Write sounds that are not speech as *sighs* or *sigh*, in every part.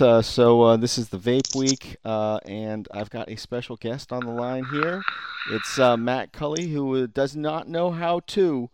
Uh, so uh, this is the Vape Week, uh, and I've got a special guest on the line here. It's uh, Matt Culley, who does not know how to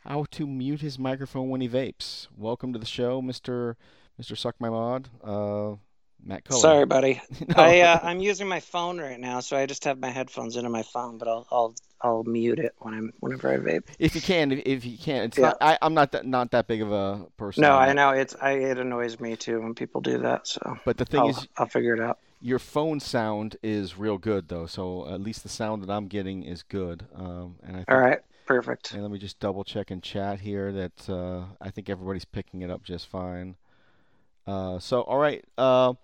how to mute his microphone when he vapes. Welcome to the show, Mister Mister Suck My Mod. Uh, Matt Culley. Sorry, buddy. *laughs* no. I uh, I'm using my phone right now, so I just have my headphones into my phone, but I'll I'll I'll mute it when I'm whenever I vape. If you can, if, if you can, it's yeah. not. I, am not that not that big of a person. No, I know it's. I it annoys me too when people do that. So, but the thing I'll, is, I'll figure it out. Your phone sound is real good though, so at least the sound that I'm getting is good. Um, and I think, all right, perfect. And let me just double check in chat here that uh, I think everybody's picking it up just fine. Uh, so all right. Uh,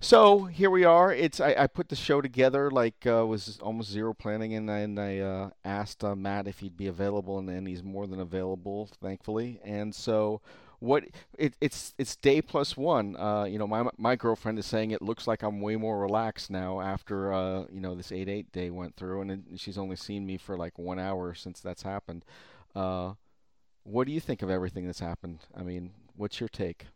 so here we are. It's I, I put the show together like uh, was almost zero planning, and I, I uh, asked uh, Matt if he'd be available, and, he's more than available, thankfully. And so what it, it's it's day plus one. Uh, you know, my my girlfriend is saying it looks like I'm way more relaxed now after uh, you know this eight eight day went through, and she's only seen me for like one hour since that's happened. Uh, what do you think of everything that's happened? I mean, what's your take?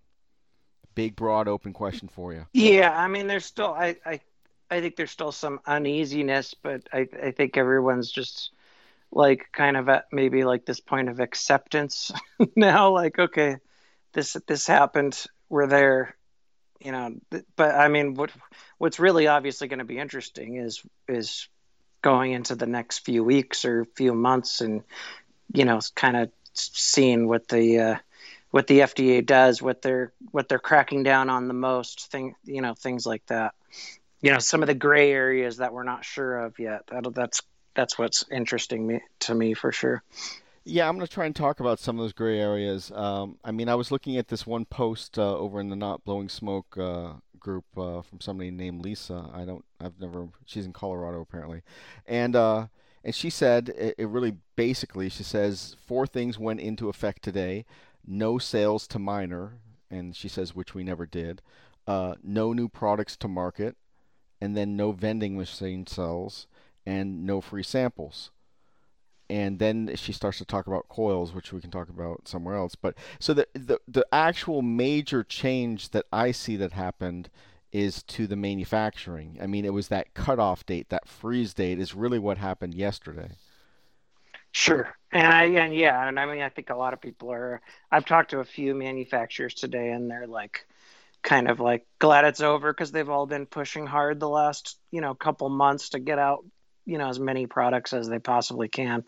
Big, broad, open question for you. Yeah, I mean, there's still I I, I think there's still some uneasiness, but I I think everyone's just like kind of at maybe like this point of acceptance *laughs* now. Like, okay, this this happened. We're there. You know, but I mean, what what's really obviously going to be interesting is is going into the next few weeks or few months, and you know, kind of seeing what the uh, what the FDA does, what they're what they're cracking down on the most, thing you know, things like that. You know, some of the gray areas that we're not sure of yet. That that's that's what's interesting me to me for sure. Yeah, I'm going to try and talk about some of those gray areas. Um, I mean, I was looking at this one post uh, over in the Not Blowing Smoke uh, group uh, from somebody named Lisa. I don't, I've never. She's in Colorado apparently, and uh, and she said it, it really basically she says four things went into effect today no sales to minor, and she says which we never did, uh, no new products to market, and then no vending machine sales, and no free samples. And then she starts to talk about coils, which we can talk about somewhere else. But so the the, the actual major change that I see that happened is to the manufacturing. I mean, it was that cutoff date, that freeze date, is really what happened yesterday. Sure. And I and yeah, and I mean I think a lot of people are I've talked to a few manufacturers today and they're like kind of like glad it's over because they've all been pushing hard the last, you know, couple months to get out, you know, as many products as they possibly can.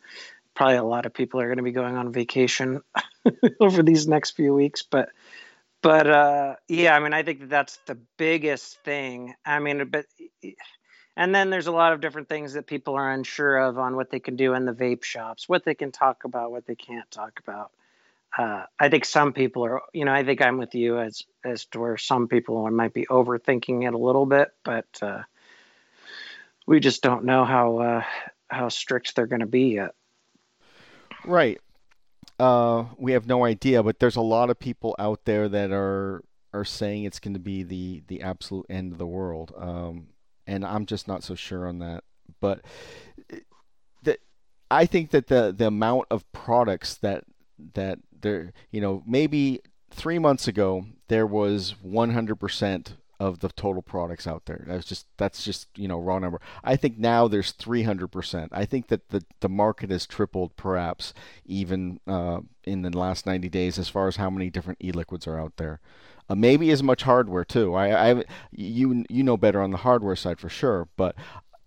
Probably a lot of people are going to be going on vacation *laughs* over these next few weeks, but but uh yeah, I mean I think that that's the biggest thing. I mean but and then there's a lot of different things that people are unsure of on what they can do in the vape shops, what they can talk about, what they can't talk about. Uh, I think some people are, you know, I think I'm with you as as to where some people might be overthinking it a little bit, but uh, we just don't know how uh, how strict they're going to be yet. Right. Uh, we have no idea, but there's a lot of people out there that are are saying it's going to be the the absolute end of the world. Um, and I'm just not so sure on that. But the, I think that the the amount of products that that there, you know, maybe three months ago there was 100% of the total products out there. That's just that's just you know raw number. I think now there's 300%. I think that the the market has tripled, perhaps even uh, in the last 90 days, as far as how many different e-liquids are out there. Uh, maybe as much hardware too. I, I, you, you know better on the hardware side for sure, but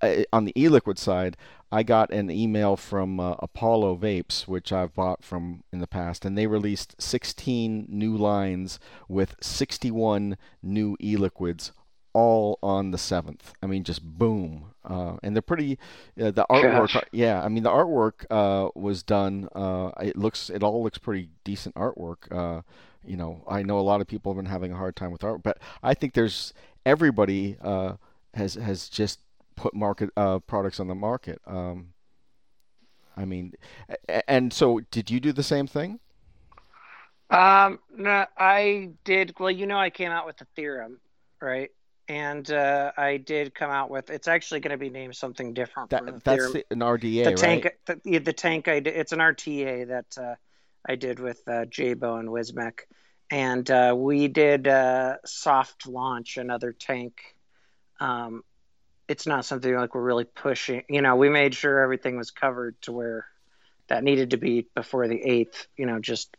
uh, on the e-liquid side, I got an email from uh, Apollo Vapes, which I've bought from in the past, and they released 16 new lines with 61 new e-liquids all on the 7th. I mean, just boom. Uh, and they're pretty, uh, the artwork, Gosh. yeah, I mean, the artwork uh, was done, uh, it looks, it all looks pretty decent artwork. You know, I know a lot of people have been having a hard time with art, but I think there's everybody uh, has has just put market uh, products on the market. Um, I mean, and so did you do the same thing? Um, no, I did. Well, you know, I came out with the theorem, right? And uh, I did come out with. It's actually going to be named something different. That, the that's the, an RDA, the tank, right? The, the tank I did. It's an RTA that uh, I did with uh, Jaybo and Wismec, and uh, we did uh, soft launch another tank. Um, it's not something like we're really pushing. You know, we made sure everything was covered to where that needed to be before the eighth. You know, just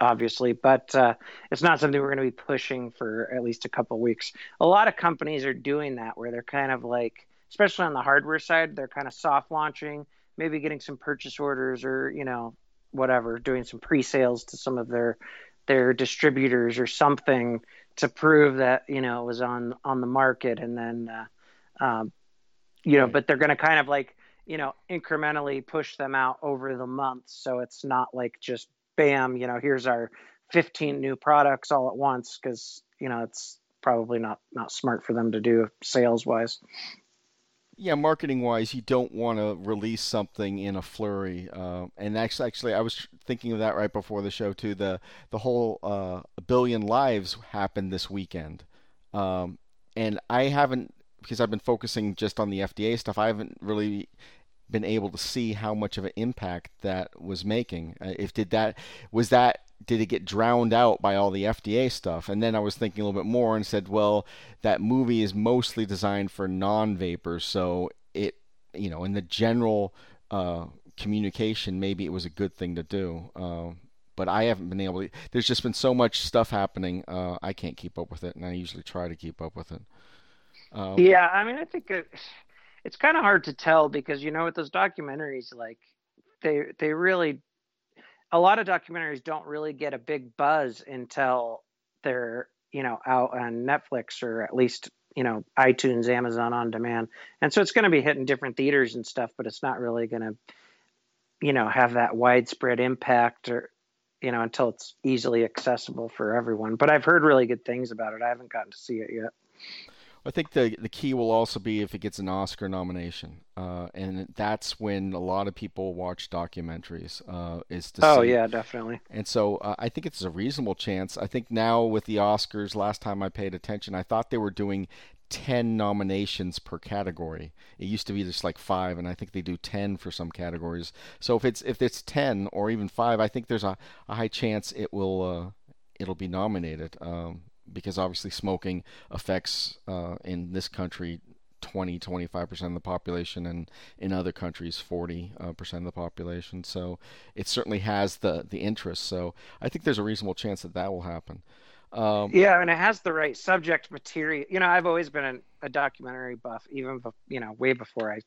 obviously, but uh, it's not something we're going to be pushing for at least a couple weeks. A lot of companies are doing that where they're kind of like, especially on the hardware side, they're kind of soft launching, maybe getting some purchase orders or you know whatever, doing some pre-sales to some of their their distributors or something to prove that you know it was on on the market, and then uh, um, you know, but they're going to kind of like you know incrementally push them out over the months, so it's not like just bam, you know, here's our 15 new products all at once because you know it's probably not not smart for them to do sales wise. Yeah, marketing wise, you don't want to release something in a flurry. Uh, and actually, actually, I was thinking of that right before the show too. The the whole uh, billion lives happened this weekend, um, and I haven't because I've been focusing just on the FDA stuff. I haven't really been able to see how much of an impact that was making. Uh, if did that was that did it get drowned out by all the FDA stuff? And then I was thinking a little bit more and said, well, that movie is mostly designed for non-vapors, so it you know in the general uh, communication, maybe it was a good thing to do. Uh, but I haven't been able to. There's just been so much stuff happening. Uh, I can't keep up with it, and I usually try to keep up with it. Um, yeah, I mean, I think it, it's kind of hard to tell because you know with those documentaries, like they they really a lot of documentaries don't really get a big buzz until they're you know out on Netflix or at least you know iTunes, Amazon on demand, and so it's going to be hitting different theaters and stuff, but it's not really going to you know have that widespread impact or you know until it's easily accessible for everyone. But I've heard really good things about it. I haven't gotten to see it yet. I think the the key will also be if it gets an Oscar nomination, uh, and that's when a lot of people watch documentaries. Uh, is to oh see. yeah, definitely. And so uh, I think it's a reasonable chance. I think now with the Oscars, last time I paid attention, I thought they were doing ten nominations per category. It used to be just like five, and I think they do ten for some categories. So if it's if it's ten or even five, I think there's a, a high chance it will uh, it'll be nominated. Um, because obviously smoking affects uh, in this country 20 25% of the population and in other countries 40% uh, of the population. So it certainly has the the interest. So i think there's a reasonable chance that that will happen. Um, yeah and it has the right subject material. You know i've always been a, a documentary buff even you know way before i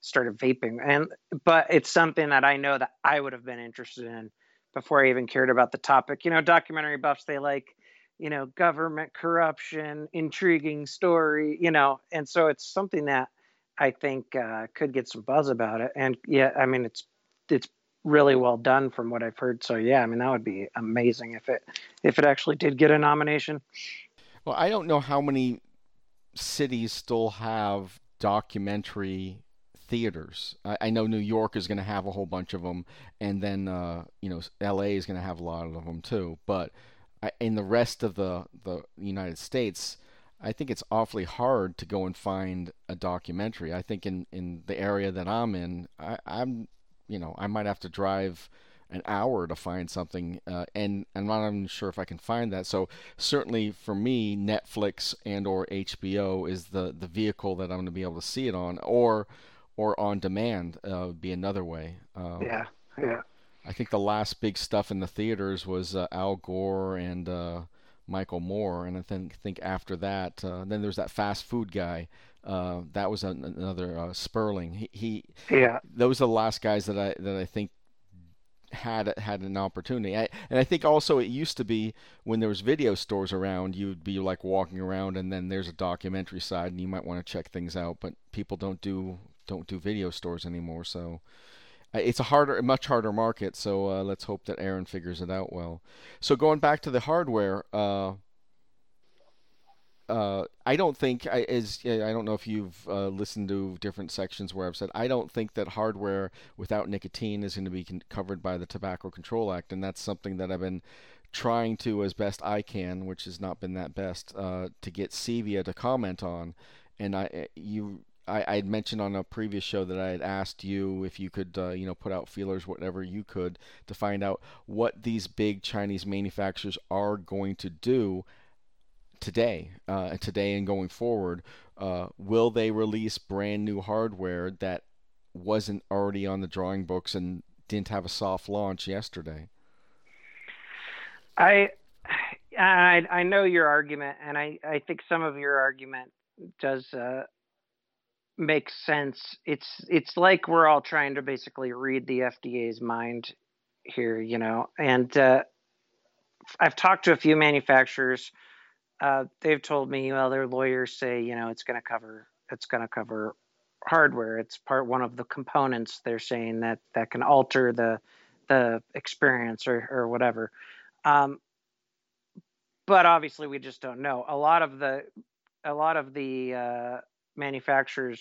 started vaping. And but it's something that i know that i would have been interested in before i even cared about the topic. You know documentary buffs they like you know, government corruption, intriguing story, you know, and so it's something that I think uh, could get some buzz about it. And yeah, I mean, it's it's really well done from what I've heard. So yeah, I mean, that would be amazing if it if it actually did get a nomination. Well, I don't know how many cities still have documentary theaters. I, I, know New York is going to have a whole bunch of them, and then uh, you know L.A. is going to have a lot of them too. But in the rest of the the United States, I think it's awfully hard to go and find a documentary. I think in in the area that I'm in, I, I'm you know I might have to drive an hour to find something, uh, and I'm not even sure if I can find that. So certainly for me, Netflix and or HBO is the the vehicle that I'm going to be able to see it on, or or on demand uh, would be another way. Uh, yeah, yeah. I think the last big stuff in the theaters was uh, Al Gore and uh, Michael Moore, and I think think after that, uh, then there's that fast food guy. Uh, that was an, another uh, Sperling. He, he, yeah. Those are the last guys that I that I think had had an opportunity. I, and I think also it used to be when there was video stores around, you'd be like walking around, and then there's a documentary side, and you might want to check things out. But people don't do don't do video stores anymore, so it's a harder, much harder market. So uh, let's hope that Aaron figures it out well. So going back to the hardware, uh, uh, I don't think I as I don't know if you've uh, listened to different sections where I've said I don't think that hardware without nicotine is going to be con- covered by the Tobacco Control Act, and that's something that I've been trying to as best I can, which has not been that best, uh, to get CVIA to comment on. And I eh, you I, I had mentioned on a previous show that I had asked you if you could, uh, you know, put out feelers, whatever you could, to find out what these big Chinese manufacturers are going to do today, uh, today and going forward, uh, will they release brand new hardware that wasn't already on the drawing books and didn't have a soft launch yesterday? I, I, I know your argument, and I, I think some of your argument does uh, make sense. It's, it's like we're all trying to basically read the FDA's mind here, you know, and uh, I've talked to a few manufacturers uh, they've told me, well, their lawyers say, you know, it's going to cover, it's going to cover hardware. It's part one of the components. They're saying that that can alter the the experience or or whatever. Um, but obviously, we just don't know. A lot of the a lot of the uh, manufacturers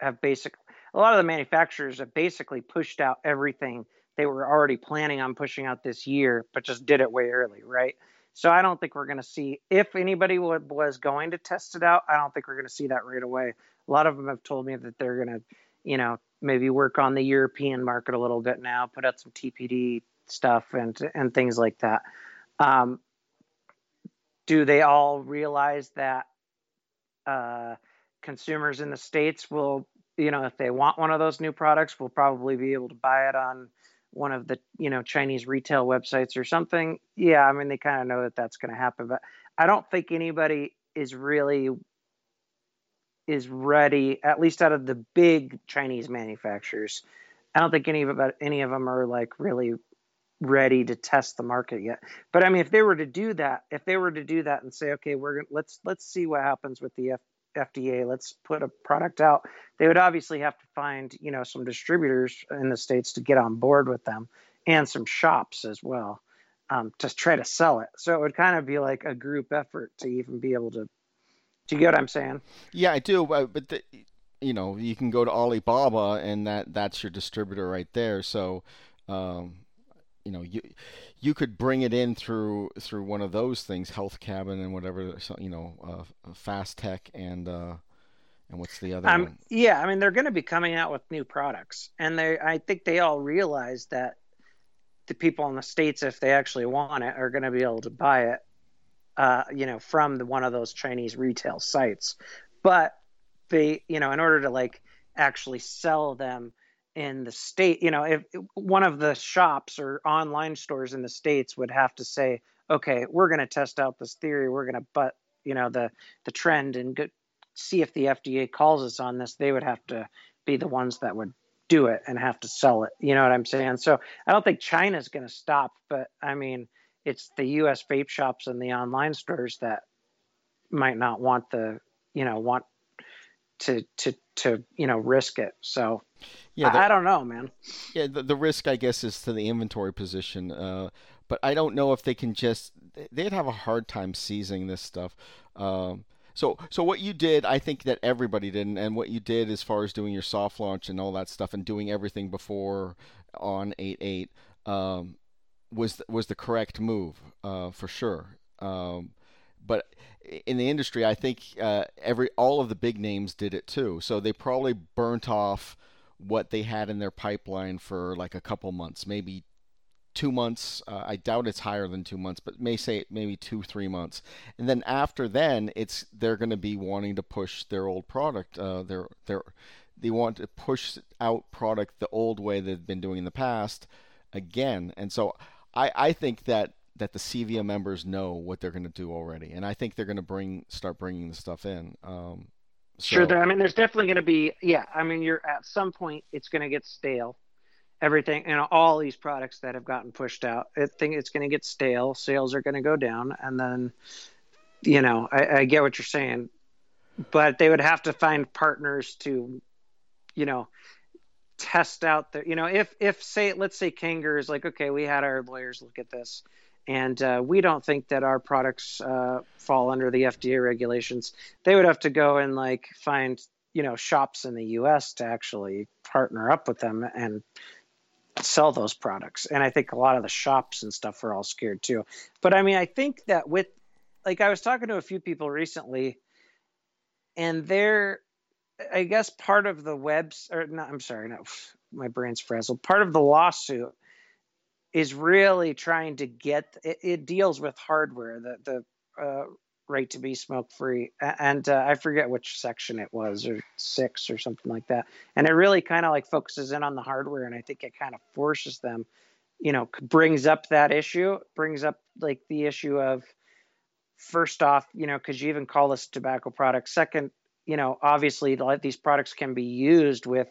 have basic. A lot of the manufacturers have basically pushed out everything they were already planning on pushing out this year, but just did it way early, right? So I don't think we're going to see if anybody was going to test it out. I don't think we're going to see that right away. A lot of them have told me that they're going to, you know, maybe work on the European market a little bit now, put out some TPD stuff and and things like that. Um, do they all realize that uh, consumers in the states will, you know, if they want one of those new products, will probably be able to buy it on one of the you know Chinese retail websites or something, yeah, I mean they kind of know that that's going to happen, but I don't think anybody is really is ready, at least out of the big Chinese manufacturers. I don't think any of about any of them are like really ready to test the market yet. But I mean, if they were to do that, if they were to do that and say, okay, we're let's let's see what happens with the F, FDA, let's put a product out. They would obviously have to find, you know, some distributors in the states to get on board with them, and some shops as well um, to try to sell it. So it would kind of be like a group effort to even be able to. Do you get what I'm saying? Yeah, I do. But the, you know, you can go to Alibaba, and that that's your distributor right there. So. Um, you know you you could bring it in through through one of those things, Health Cabin and whatever you know, uh, Fast Tech and uh, and what's the other um, one? Yeah, I mean they're going to be coming out with new products, and they I think they all realize that the people in the states, if they actually want it, are going to be able to buy it, uh, you know, from the, one of those Chinese retail sites. But they, you know, in order to like actually sell them in the state, you know, if one of the shops or online stores in the states would have to say, okay, we're going to test out this theory, we're going to but you know the the trend and get, see if the FDA calls us on this, they would have to be the ones that would do it and have to sell it. You know what I'm saying? So I don't think China's going to stop, but I mean, it's the U.S. vape shops and the online stores that might not want the you know want to to to you know risk it. So yeah, the, I, don't know, man. Yeah, the, the risk I guess is to the inventory position, uh, but I don't know if they can just. They'd have a hard time seizing this stuff. Um, so, so what you did, I think that everybody did, and what you did as far as doing your soft launch and all that stuff, and doing everything before on eight eight, um, was was the correct move uh, for sure. Um, but in the industry, I think uh, every all of the big names did it too. So they probably burnt off what they had in their pipeline for like a couple months, maybe two months. Uh, I doubt it's higher than two months, but may say maybe two, three months. And then after then, it's they're going to be wanting to push their old product. Uh, their their they want to push out product the old way they've been doing in the past again. And so I I think that that the CVA members know what they're going to do already, and I think they're going to bring start bringing the stuff in. Um, so. Sure, there, I mean, there's definitely going to be yeah. I mean, you're at some point it's going to get stale. Everything and all these products that have gotten pushed out, I think it's going to get stale. Sales are going to go down, and then you know, I, I get what you're saying, but they would have to find partners to, you know, test out the, you know, if if say let's say Kanger is like, okay, we had our lawyers look at this, and uh, we don't think that our products uh, fall under the FDA regulations. They would have to go and like find you know shops in the U.S. to actually partner up with them and sell those products. And I think a lot of the shops and stuff are all scared too. But I mean, I think that with like I was talking to a few people recently, and they're I guess part of the webs or not. I'm sorry, no, *sighs* my brain's frazzled. Part of the lawsuit is really trying to get it, it deals with hardware, the the uh, right to be smoke free, and uh, I forget which section it was, or six or something like that. And it really kind of like focuses in on the hardware, and I think it kind of forces them, you know, brings up that issue, brings up like the issue of first off, you know, because you even call this tobacco product. Second, you know, obviously these products can be used with,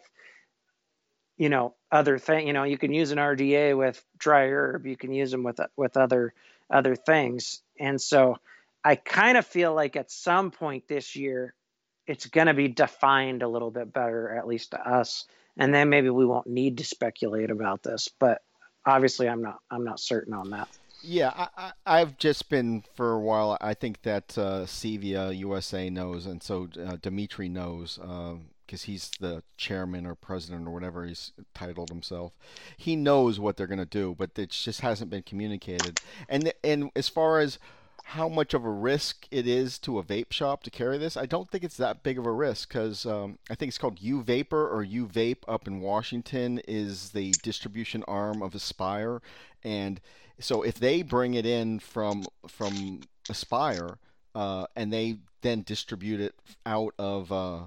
you know, other thing. You know, you can use an RDA with dry herb. You can use them with with other other things. And so, I kind of feel like at some point this year, it's going to be defined a little bit better, at least to us. And then maybe we won't need to speculate about this. But obviously, I'm not. I'm not certain on that. Yeah, I, have just been for a while. I think that uh, CEVIA USA knows, and so uh, Dimitri knows because he's the chairman or president or whatever he's titled himself. He knows what they're going to do, but it just hasn't been communicated. And and as far as how much of a risk it is to a vape shop to carry this, I don't think it's that big of a risk because um, I think it's called U Vapor or U Vape up in Washington is the distribution arm of Aspire, and so if they bring it in from from Aspire uh, and they then distribute it out of uh,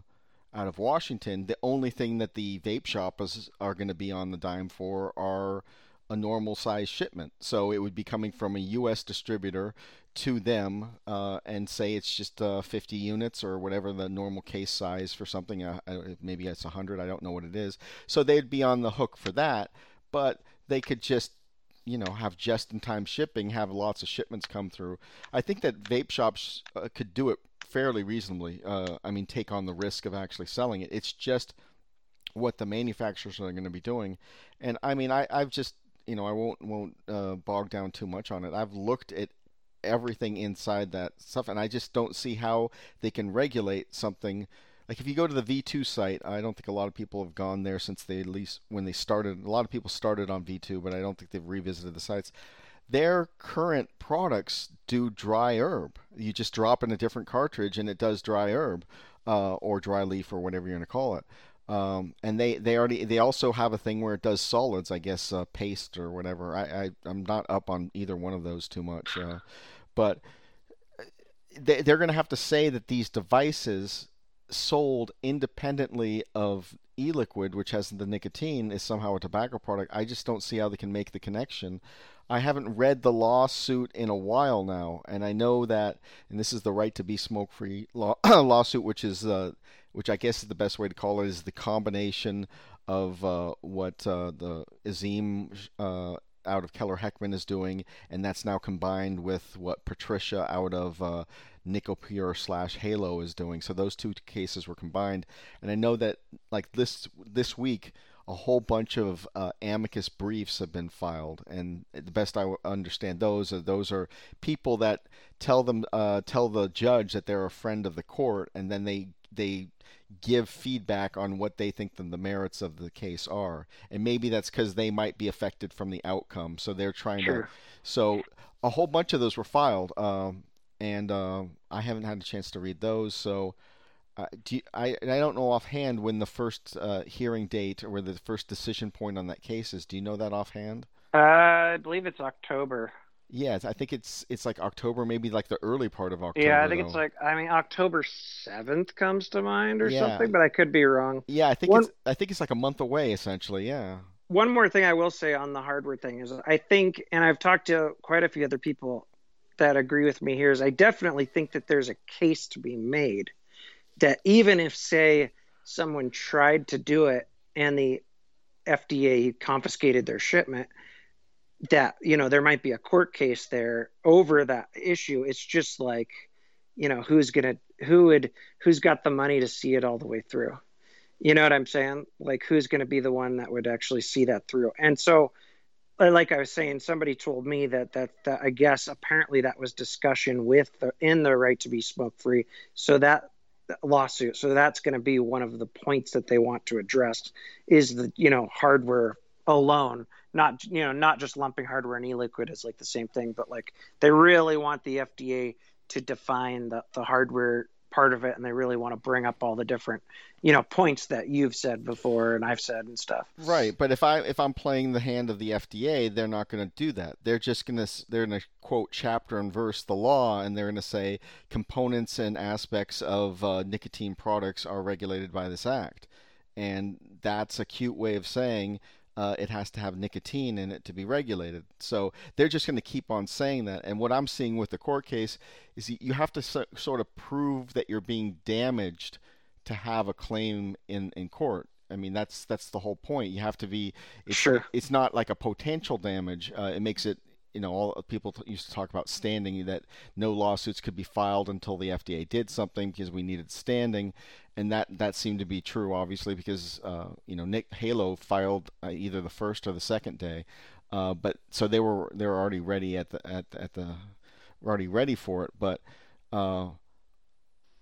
out of Washington, the only thing that the vape shops are going to be on the dime for are a normal size shipment. So it would be coming from a U.S. distributor to them uh, and say it's just uh, 50 units or whatever the normal case size for something. Uh, maybe it's 100. I don't know what it is. So they'd be on the hook for that, but they could just you know have just in time shipping have lots of shipments come through i think that vape shops uh, could do it fairly reasonably uh, i mean take on the risk of actually selling it it's just what the manufacturers are going to be doing and i mean I, i've just you know i won't won't uh, bog down too much on it i've looked at everything inside that stuff and i just don't see how they can regulate something like if you go to the V2 site, I don't think a lot of people have gone there since they at least when they started. A lot of people started on V2, but I don't think they've revisited the sites. Their current products do dry herb. You just drop in a different cartridge and it does dry herb uh, or dry leaf or whatever you're going to call it. Um, and they, they already they also have a thing where it does solids, I guess uh, paste or whatever. I, I I'm not up on either one of those too much, uh, but uh, they, they're going to have to say that these devices sold independently of e-liquid, which has the nicotine, is somehow a tobacco product. I just don't see how they can make the connection. I haven't read the lawsuit in a while now, and I know that, and this is the right to be smoke-free law, *coughs* lawsuit, which is, uh, which I guess is the best way to call it, is the combination of uh, what uh, the Azim uh, out of Keller Heckman is doing, and that's now combined with what Patricia out of uh, Nicopure slash Halo is doing. So those two cases were combined, and I know that like this this week a whole bunch of uh, amicus briefs have been filed, and the best I understand those are those are people that tell them uh, tell the judge that they're a friend of the court, and then they they give feedback on what they think the, the merits of the case are, and maybe that's because they might be affected from the outcome, so they're trying sure. to. So a whole bunch of those were filed. Um, and uh, I haven't had a chance to read those. So, uh, do you, I I don't know offhand when the first uh, hearing date or where the first decision point on that case is. Do you know that offhand? Uh, I believe it's October. Yes, I think it's it's like October, maybe like the early part of October. Yeah, I think though. it's like I mean October seventh comes to mind or yeah. something, but I could be wrong. Yeah, I think One... it's I think it's like a month away essentially. Yeah. One more thing I will say on the hardware thing is I think, and I've talked to quite a few other people that agree with me here is I definitely think that there's a case to be made that even if, say, someone tried to do it and the FDA confiscated their shipment, that you know there might be a court case there over that issue. It's just like, you know, who's gonna who would who's got the money to see it all the way through, You know what I'm saying? Like, who's going to be the one that would actually see that through? And so, uh, like I was saying, somebody told me that that, that I guess apparently that was discussion with the in the right to be smoke free. So that lawsuit. So that's going to be one of the points that they want to address is the you know hardware alone, not you know not just lumping hardware and e-liquid as like the same thing, but like they really want the FDA to define the, the hardware part of it and they really want to bring up all the different you know points that you've said before and I've said and stuff. Right, but if I if I'm playing the hand of the FDA, they're not going to do that. They're just going to they're going to quote chapter and verse the law and they're going to say components and aspects of uh, nicotine products are regulated by this act. And that's a cute way of saying uh, it has to have nicotine in it to be regulated. So they're just going to keep on saying that. And what I'm seeing with the court case is you have to so, sort of prove that you're being damaged to have a claim in, in court. I mean that's that's the whole point. You have to be. It's, sure. It's not like a potential damage. Uh, it makes it you know, all people used to talk about standing that no lawsuits could be filed until the FDA did something because we needed standing, and that that seemed to be true, obviously, because uh, you know Nick Halo filed uh, either the first or the second day, uh, but so they were they were already ready at the at at the already ready for it, but. Uh,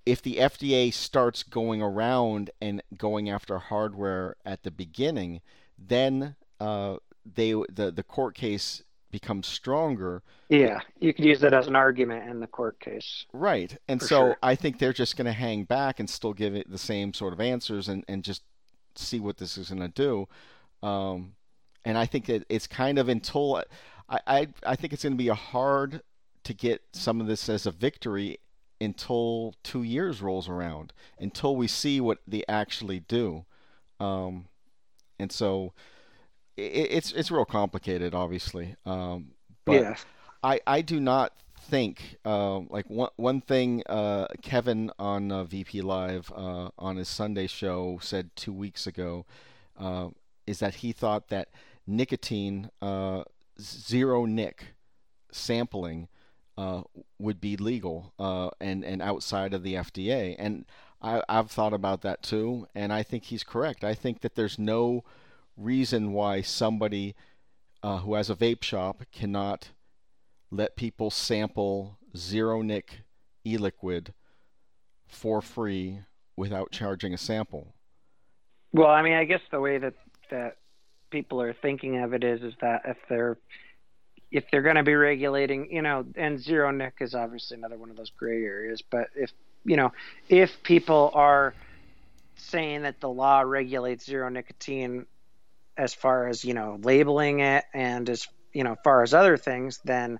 if the FDA starts going around and going after hardware at the beginning, then uh, they the the court case becomes stronger. Yeah, you could use that as an argument in the court case. Right. And so sure. I think they're just going to hang back and still give it the same sort of answers and, and just see what this is going to do. Um, and I think that it's kind of until I, I, I think it's going to be a hard to get some of this as a victory until two years rolls around, until we see what they actually do. Um, and so it's it's real complicated, obviously. Um, but yeah. I I do not think uh, like one one thing uh, Kevin on uh, VP Live uh, on his Sunday show said two weeks ago uh, is that he thought that nicotine uh, zero nic sampling would be legal and and outside of the FDA and I, I've thought about that too and I think he's correct. I think that there's no reason why somebody uh, who has a vape shop cannot let people sample zero nic e-liquid for free without charging a sample. Well, I mean, I guess the way that that people are thinking of it is is that if they're if they're going to be regulating, you know, and zero nic is obviously another one of those gray areas, but if you know, if people are saying that the law regulates zero nicotine as far as you know labeling it and as you know far as other things then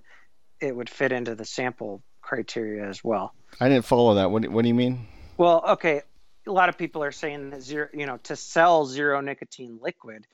it would fit into the sample criteria as well. I didn't follow that. What, what do you mean? Well okay a lot of people are saying that zero you know to sell zero nicotine liquid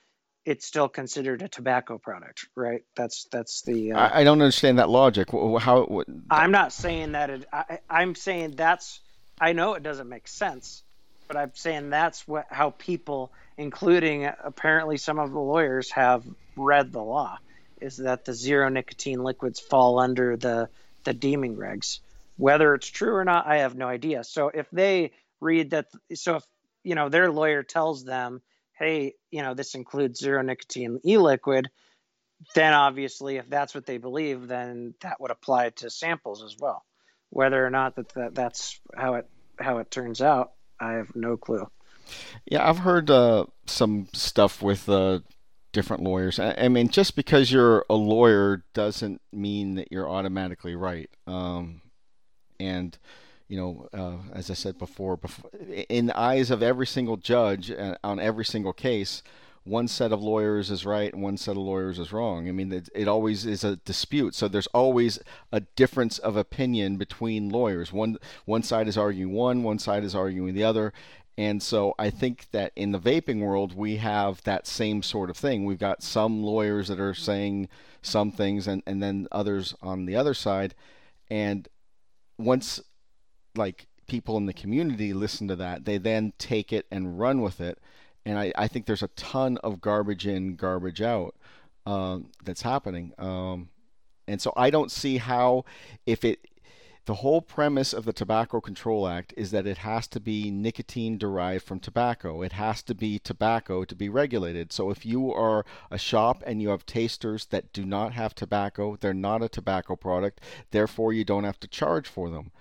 it's still considered a tobacco product right? That's that's the uh, I, I, don't understand that logic. How what... i'm not saying that it I, i'm saying that's i know it doesn't make sense but i'm saying that's what how people including apparently some of the lawyers have read the law, is that the zero nicotine liquids fall under the the deeming regs. Whether it's true or not, I have no idea. So if they read that, so if you know their lawyer tells them, hey, you know this includes zero nicotine e-liquid, then obviously if that's what they believe, then that would apply to samples as well. Whether or not that, that that's how it how it turns out, I have no clue. Yeah, I've heard uh, some stuff with uh, different lawyers. I, I, mean, just because you're a lawyer doesn't mean that you're automatically right. Um, and you know, uh, as I said before, before, in the eyes of every single judge uh, on every single case, one set of lawyers is right and one set of lawyers is wrong. I mean, it, it, always is a dispute. So there's always a difference of opinion between lawyers. One one side is arguing one, one side is arguing the other, and so I think that in the vaping world, we have that same sort of thing. We've got some lawyers that are saying some things and, and then others on the other side. And once like people in the community listen to that, they then take it and run with it. And I, I think there's a ton of garbage in, garbage out um, that's happening. Um, and so I don't see how, if it the whole premise of the Tobacco Control Act is that it has to be nicotine derived from tobacco. It has to be tobacco to be regulated. So if you are a shop and you have tasters that do not have tobacco, they're not a tobacco product, therefore you don't have to charge for them.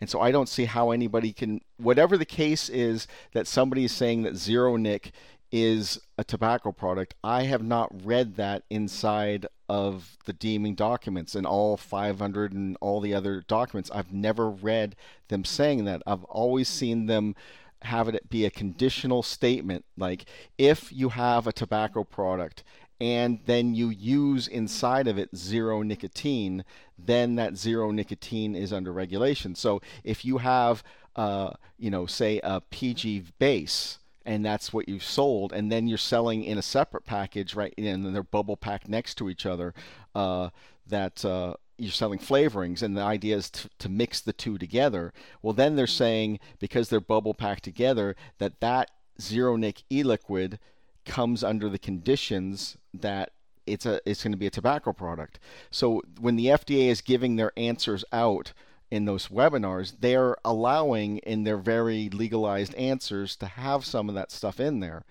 And so I don't see how anybody can, whatever the case is that somebody is saying that zero nic is a tobacco product. I have not read that inside of the deeming documents and all 500 and all the other documents. I've never read them saying that. I've always seen them have it be a conditional statement like if you have a tobacco product and then you use inside of it zero nicotine, then that zero nicotine is under regulation. So if you have, uh, you know, say a PG base, and that's what you've sold, and then you're selling in a separate package, right? And they're bubble packed next to each other. Uh, that uh, you're selling flavorings, and the idea is to, to mix the two together. Well, then they're saying because they're bubble packed together that that zero nic e-liquid comes under the conditions that it's a it's going to be a tobacco product. So when the FDA is giving their answers out in those webinars, they're allowing in their very legalized answers to have some of that stuff in there.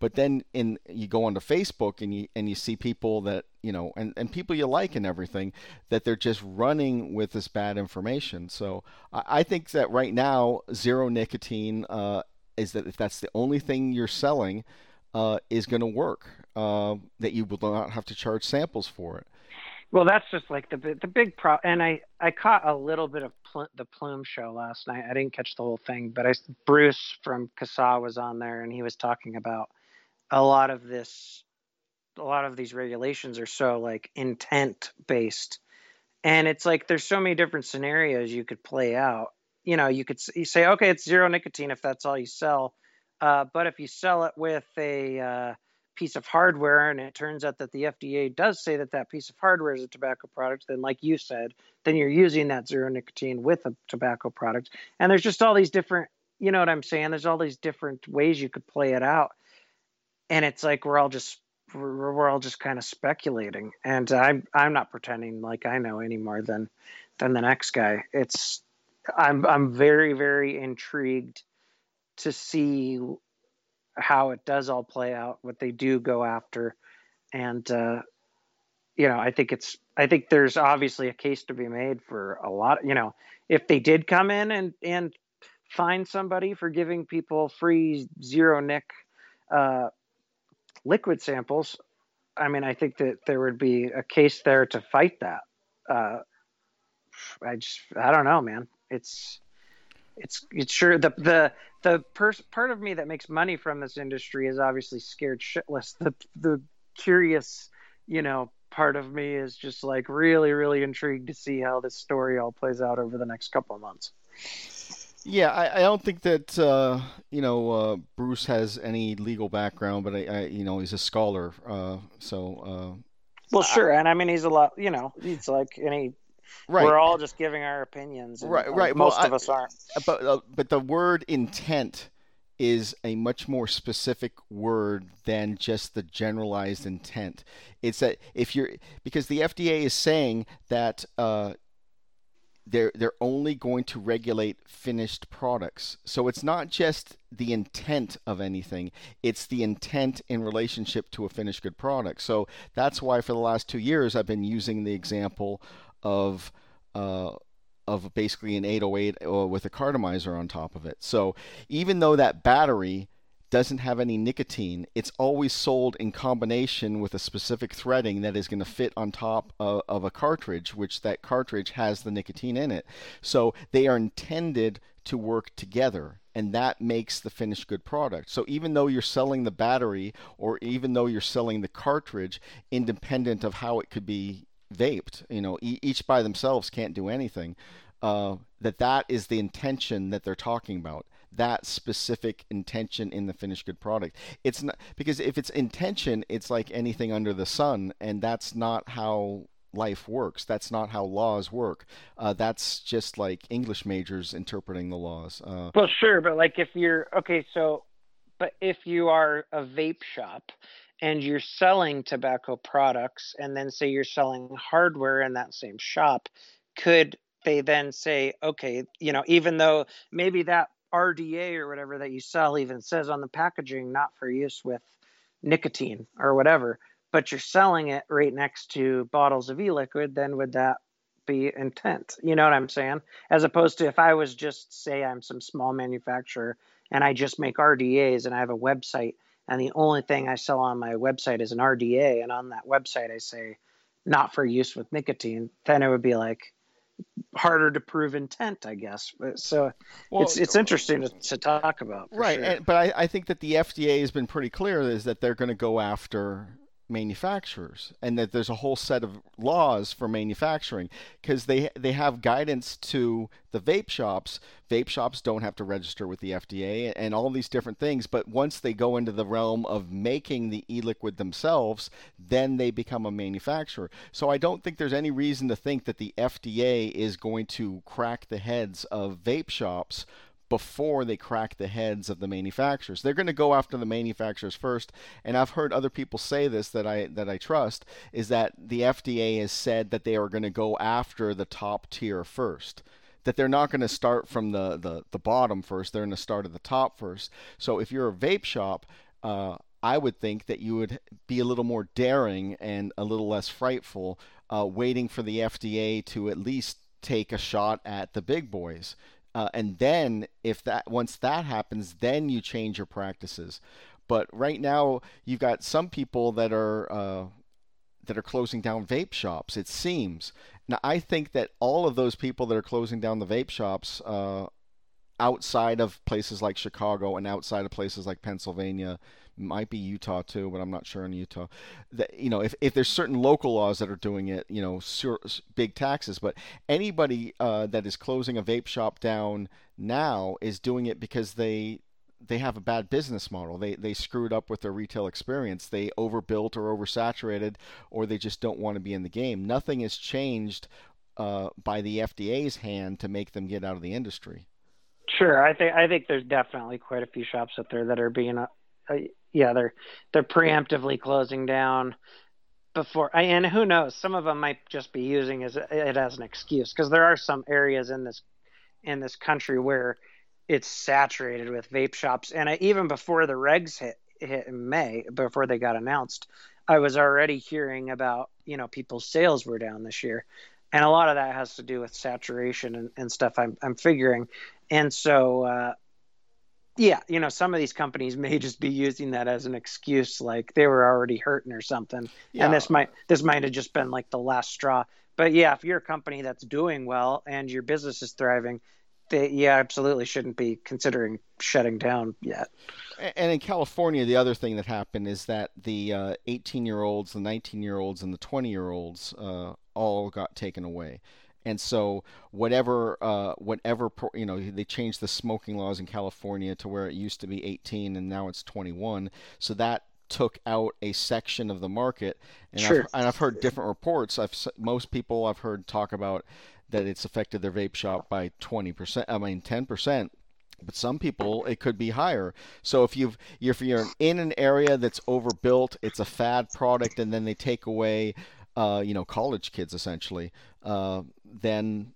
But then in you go onto Facebook and you and you see people that you know and, and people you like and everything that they're just running with this bad information. So I, I think that right now zero nicotine uh, is that if that's the only thing you're selling uh, is going to work. Uh, that you will not have to charge samples for it. Well, that's just like the the big pro. And I I caught a little bit of pl- the Plume show last night. I didn't catch the whole thing, but I Bruce from CASAA was on there, and he was talking about a lot of this. A lot of these regulations are so like intent based, and it's like there's so many different scenarios you could play out. You know, you could you say, okay, it's zero nicotine if that's all you sell, uh, but if you sell it with a uh, piece of hardware and it turns out that the FDA does say that that piece of hardware is a tobacco product, then like you said, then you're using that zero nicotine with a tobacco product. And there's just all these different, you know what I'm saying? There's all these different ways you could play it out. And it's like we're all just we're, all just kind of speculating. And I'm I'm not pretending like I know any more than than the next guy. It's I'm I'm very very intrigued to see how it does all play out, what they do go after, and uh, you know, I think it's I think there's obviously a case to be made for a lot. You know, if they did come in and and find somebody for giving people free zero nick uh, liquid samples, I mean, I think that there would be a case there to fight that. Uh, I just I don't know, man. It's it's it's sure the the the pers- part of me that makes money from this industry is obviously scared shitless. The the curious, you know, part of me is just like really really intrigued to see how this story all plays out over the next couple of months. Yeah, I, I don't think that uh, you know uh, Bruce has any legal background, but I, I you know he's a scholar, uh, so. Uh, well, sure, and I mean he's a lot. You know, he's like any Right. We're all just giving our opinions. And, right. Right. Most well, of I, us aren't. But uh, but the word intent is a much more specific word than just the generalized intent. It's that if you're because the FDA is saying that uh, they're they're only going to regulate finished products. So it's not just the intent of anything; it's the intent in relationship to a finished good product. So that's why for the last two years I've been using the example of uh, of basically an 808 uh, with a cartomizer on top of it. So even though that battery doesn't have any nicotine, it's always sold in combination with a specific threading that is going to fit on top of, of, a cartridge, which that cartridge has the nicotine in it. So they are intended to work together, and that makes the finished good product. So even though you're selling the battery, or even though you're selling the cartridge, independent of how it could be vaped, you know, e- each by themselves can't do anything. Uh, that that is the intention that they're talking about. That specific intention in the finished good product. It's not because if it's intention, it's like anything under the sun, and that's not how life works. That's not how laws work. Uh, that's just like English majors interpreting the laws. Uh, well, sure, but like if you're okay, so but if you are a vape shop and you're selling tobacco products and then say you're selling hardware in that same shop could they then say, okay, you know, even though maybe that RDA or whatever that you sell even says on the packaging, not for use with nicotine or whatever, but you're selling it right next to bottles of e-liquid, then would that be intent? You know what I'm saying? As opposed to if I was just say I'm some small manufacturer and I just make RDAs and I have a website and the only thing I sell on my website is an RDA and on that website I say not for use with nicotine, then it would be like harder to prove intent, I guess. So well, it's it's interesting to, to talk about. Right, sure. and, but I, I think that the FDA has been pretty clear is that they're going to go after manufacturers and that there's a whole set of laws for manufacturing because they they have guidance to the vape shops. Vape shops don't have to register with the FDA and all these different things but once they go into the realm of making the e-liquid themselves then they become a manufacturer. So I don't think there's any reason to think that the FDA is going to crack the heads of vape shops before they crack the heads of the manufacturers. They're going to go after the manufacturers first, and I've heard other people say this that I that I trust is that the FDA has said that they are going to go after the top tier first. That they're not going to start from the, the, the bottom first, they're going to start at the top first. So if you're a vape shop, uh, I would think that you would be a little more daring and a little less frightful, uh, waiting for the FDA to at least take a shot at the big boys uh, and then if that once that happens, then you change your practices. But right now, you've got some people that are uh, that are closing down vape shops. It seems. Now, I think that all of those people that are closing down the vape shops uh, outside of places like Chicago and outside of places like Pennsylvania might be Utah too, but I'm not sure in Utah. That you know, if, if there's certain local laws that are doing it, you know, sur- big taxes. But anybody uh, that is closing a vape shop down now is doing it because they they have a bad business model. They they screwed up with their retail experience. They overbuilt or oversaturated, or they just don't want to be in the game. Nothing has changed uh, by the FDA's hand to make them get out of the industry. Sure, I think I think there's definitely quite a few shops out there that are being uh, yeah, they're they're preemptively closing down before. And who knows? Some of them might just be using as it as an excuse because there are some areas in this in this country where it's saturated with vape shops. And I, even before the regs hit hit in May, before they got announced, I was already hearing about you know people's sales were down this year, and a lot of that has to do with saturation and, and stuff. I'm I'm figuring, and so. Uh, yeah, you know, some of these companies *laughs* may just be using that as an excuse, like they were already hurting or something, yeah. and this might this might have just been like the last straw. But yeah, if you're a company that's doing well and your business is thriving, they yeah absolutely shouldn't be considering shutting down yet. And in California, the other thing that happened is that the 18 uh, year olds, the 19 year olds, and the 20 year olds uh, all got taken away and so whatever uh, whatever you know they changed the smoking laws in California to where it used to be 18 and now it's 21 so that took out a section of the market and, sure. I've, and I've heard different reports I've most people I've heard talk about that it's affected their vape shop by 20% I mean 10% but some people it could be higher. So if you've if you're in an area that's overbuilt, it's a fad product, and then they take away uh, you know, college kids essentially, uh, then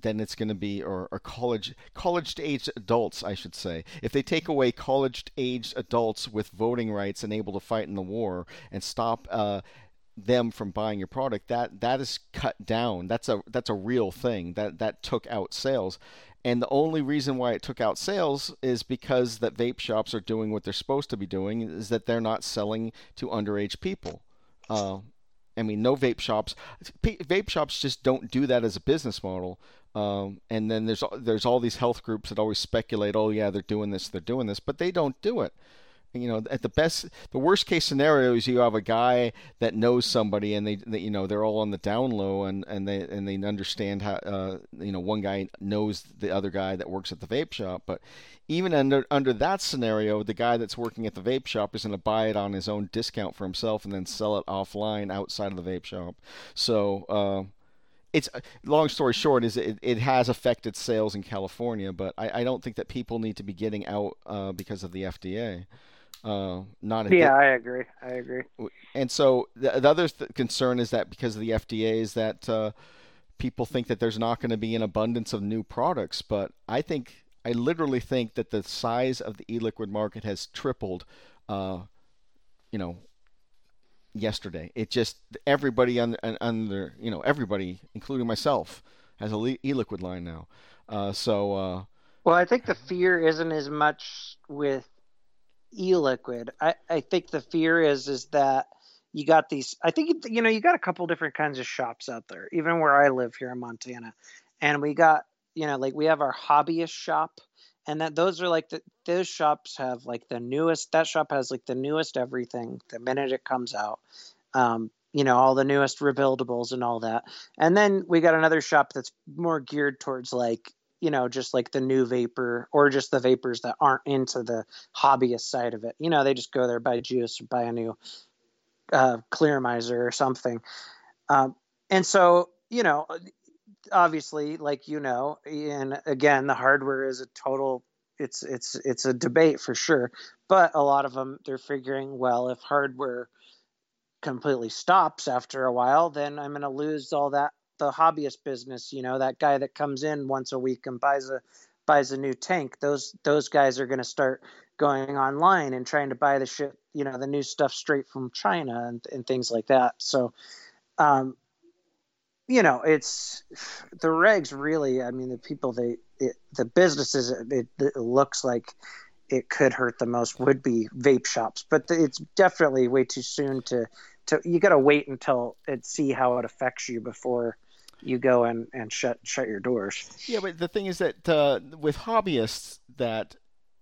then it's going to be or, or college college aged adults, I should say. If they take away college aged adults with voting rights and able to fight in the war and stop uh, them from buying your product, that that is cut down. That's a that's a real thing. That that took out sales. And the only reason why it took out sales is because that vape shops are doing what they're supposed to be doing is that they're not selling to underage people. Uh, I mean, no vape shops. Vape shops just don't do that as a business model. Um, and then there's there's all these health groups that always speculate, oh yeah, they're doing this, they're doing this, but they don't do it you know at the best the worst case scenario is you have a guy that knows somebody and they, they you know they're all on the down low and and they and they understand how uh, you know one guy knows the other guy that works at the vape shop but even under under that scenario the guy that's working at the vape shop is going to buy it on his own discount for himself and then sell it offline outside of the vape shop so uh, it's long story short is it, it has affected sales in California, but I, I don't think that people need to be getting out uh, because of the FDA. Uh, not yeah, I agree. I agree. And so the, the other th- concern is that because of the FDA is that uh, people think that there's not going to be an abundance of new products, but I think I literally think that the size of the e-liquid market has tripled. Uh, you know, yesterday. It just everybody under, under you know everybody, including myself, has a e-liquid line now. Uh, so. Uh, well, I think the fear isn't as much with e-liquid. I, I think the fear is is that you got these. I think you know you got a couple different kinds of shops out there, even where I live here in Montana, and we got you know like we have our hobbyist shop and that those are like the, those shops have like the newest that shop has like the newest everything the minute it comes out um, you know all the newest rebuildables and all that and then we got another shop that's more geared towards like you know just like the new vapor or just the vapors that aren't into the hobbyist side of it you know they just go there buy juice or buy a new uh, clearomizer or something um, and so you know obviously, like you know, and again, the hardware is a total. It's it's it's a debate for sure, but a lot of them they're figuring, well, if hardware completely stops after a while, then I'm going to lose all that the hobbyist business. You know, that guy that comes in once a week and buys a buys a new tank. Those those guys are going to start going online and trying to buy the shit, you know, the new stuff straight from China and, and things like that. So, um, you know, it's the regs really. I mean, the people they it, the businesses it, it, looks like it could hurt the most would be vape shops, but it's definitely way too soon to to. You got to wait until it see how it affects you before you go and, and shut shut your doors. Yeah, but the thing is that uh, with hobbyists that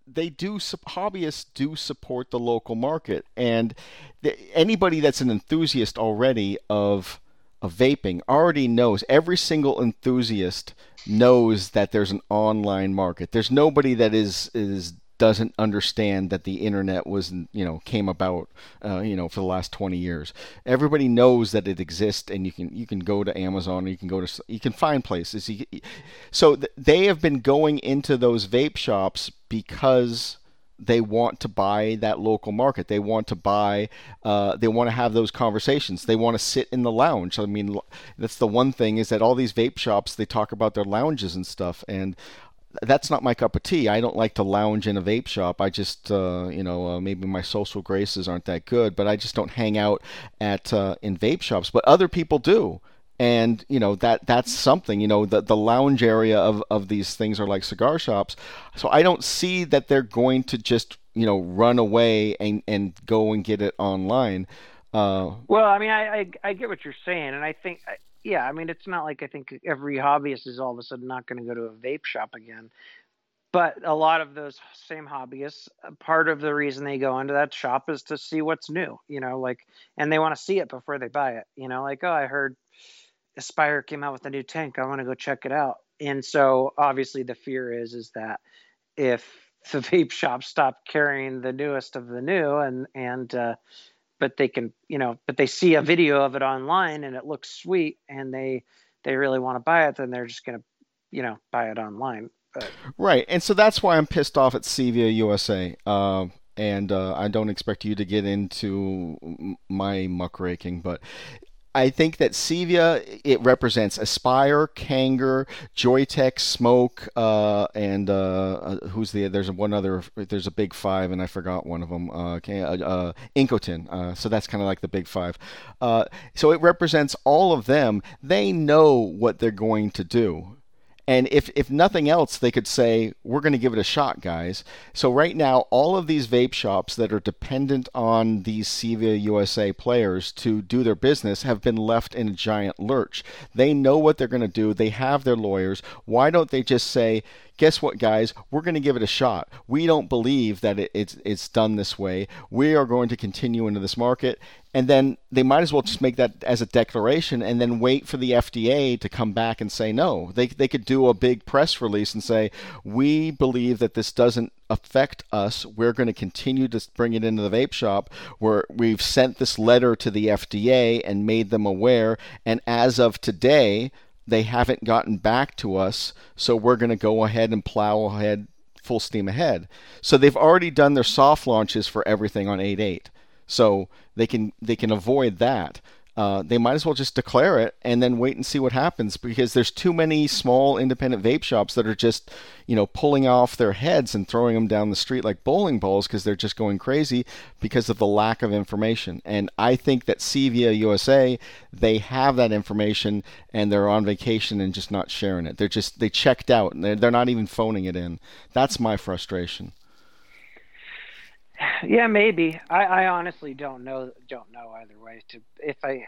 they do hobbyists do support the local market and the, anybody that's an enthusiast already of of vaping already knows every single enthusiast knows that there's an online market. There's nobody that is is doesn't understand that the internet was you know came about uh, you know for the last 20 years everybody knows that it exists and you can you can go to amazon you can go to you can find places so they have been going into those vape shops because they want to buy that local market. They want to buy. Uh, they want to have those conversations. They want to sit in the lounge. I mean, that's the one thing is that all these vape shops they talk about their lounges and stuff, and that's not my cup of tea. I don't like to lounge in a vape shop. I just, uh, you know, uh, maybe my social graces aren't that good, but I just don't hang out at uh, in vape shops. But other people do and you know that that's something you know the the lounge area of of these things are like cigar shops so i don't see that they're going to just you know run away and and go and get it online uh, well i mean I, I, I get what you're saying and i think yeah i mean it's not like i think every hobbyist is all of a sudden not going to go to a vape shop again but a lot of those same hobbyists part of the reason they go into that shop is to see what's new you know like and they want to see it before they buy it you know like oh i heard Aspire came out with a new tank. I want to go check it out. And so obviously the fear is is that if *laughs* the vape shop stopped carrying the newest of the new and and uh, but they can you know but they see a video of it online and it looks sweet and they they really want to buy it then they're just gonna you know buy it online. But... Right, and so that's why I'm pissed off at Sevia USA. Uh, and uh, I don't expect you to get into my muckraking, but I think that Sevia it represents Aspire, Kanger, Joyetech, Smok, uh, and uh, uh, who's the there's one other there's a big five and I forgot one of them. Uh, uh, uh Innokin. so that's kind of like the big five. so it represents all of them. They know what they're going to do. And if, if nothing else, they could say, we're going to give it a shot, guys. So, right now, all of these vape shops that are dependent on these Sevia USA players to do their business have been left in a giant lurch. They know what they're going to do, they have their lawyers. Why don't they just say, guess what, guys? We're going to give it a shot. We don't believe that it, it's it's done this way. We are going to continue into this market, and then they might as well just make that as a declaration, and then wait for the FDA to come back and say no. They they could do a big press release and say we believe that this doesn't affect us. We're going to continue to bring it into the vape shop. Where we've sent this letter to the FDA and made them aware, and as of today they haven't gotten back to us, so we're going to go ahead and plow ahead full steam ahead. So they've already done their soft launches for everything on 8.8. So they can they can avoid that. Uh, they might as well just declare it and then wait and see what happens because there's too many small independent vape shops that are just, you know, pulling off their heads and throwing them down the street like bowling balls because they're just going crazy because of the lack of information. And I think that CVIA USA, they have that information and they're on vacation and just not sharing it. They're just, they checked out and they're, they're not even phoning it in. That's my frustration. Yeah, maybe. I, I honestly don't know. Don't know either way. To if I,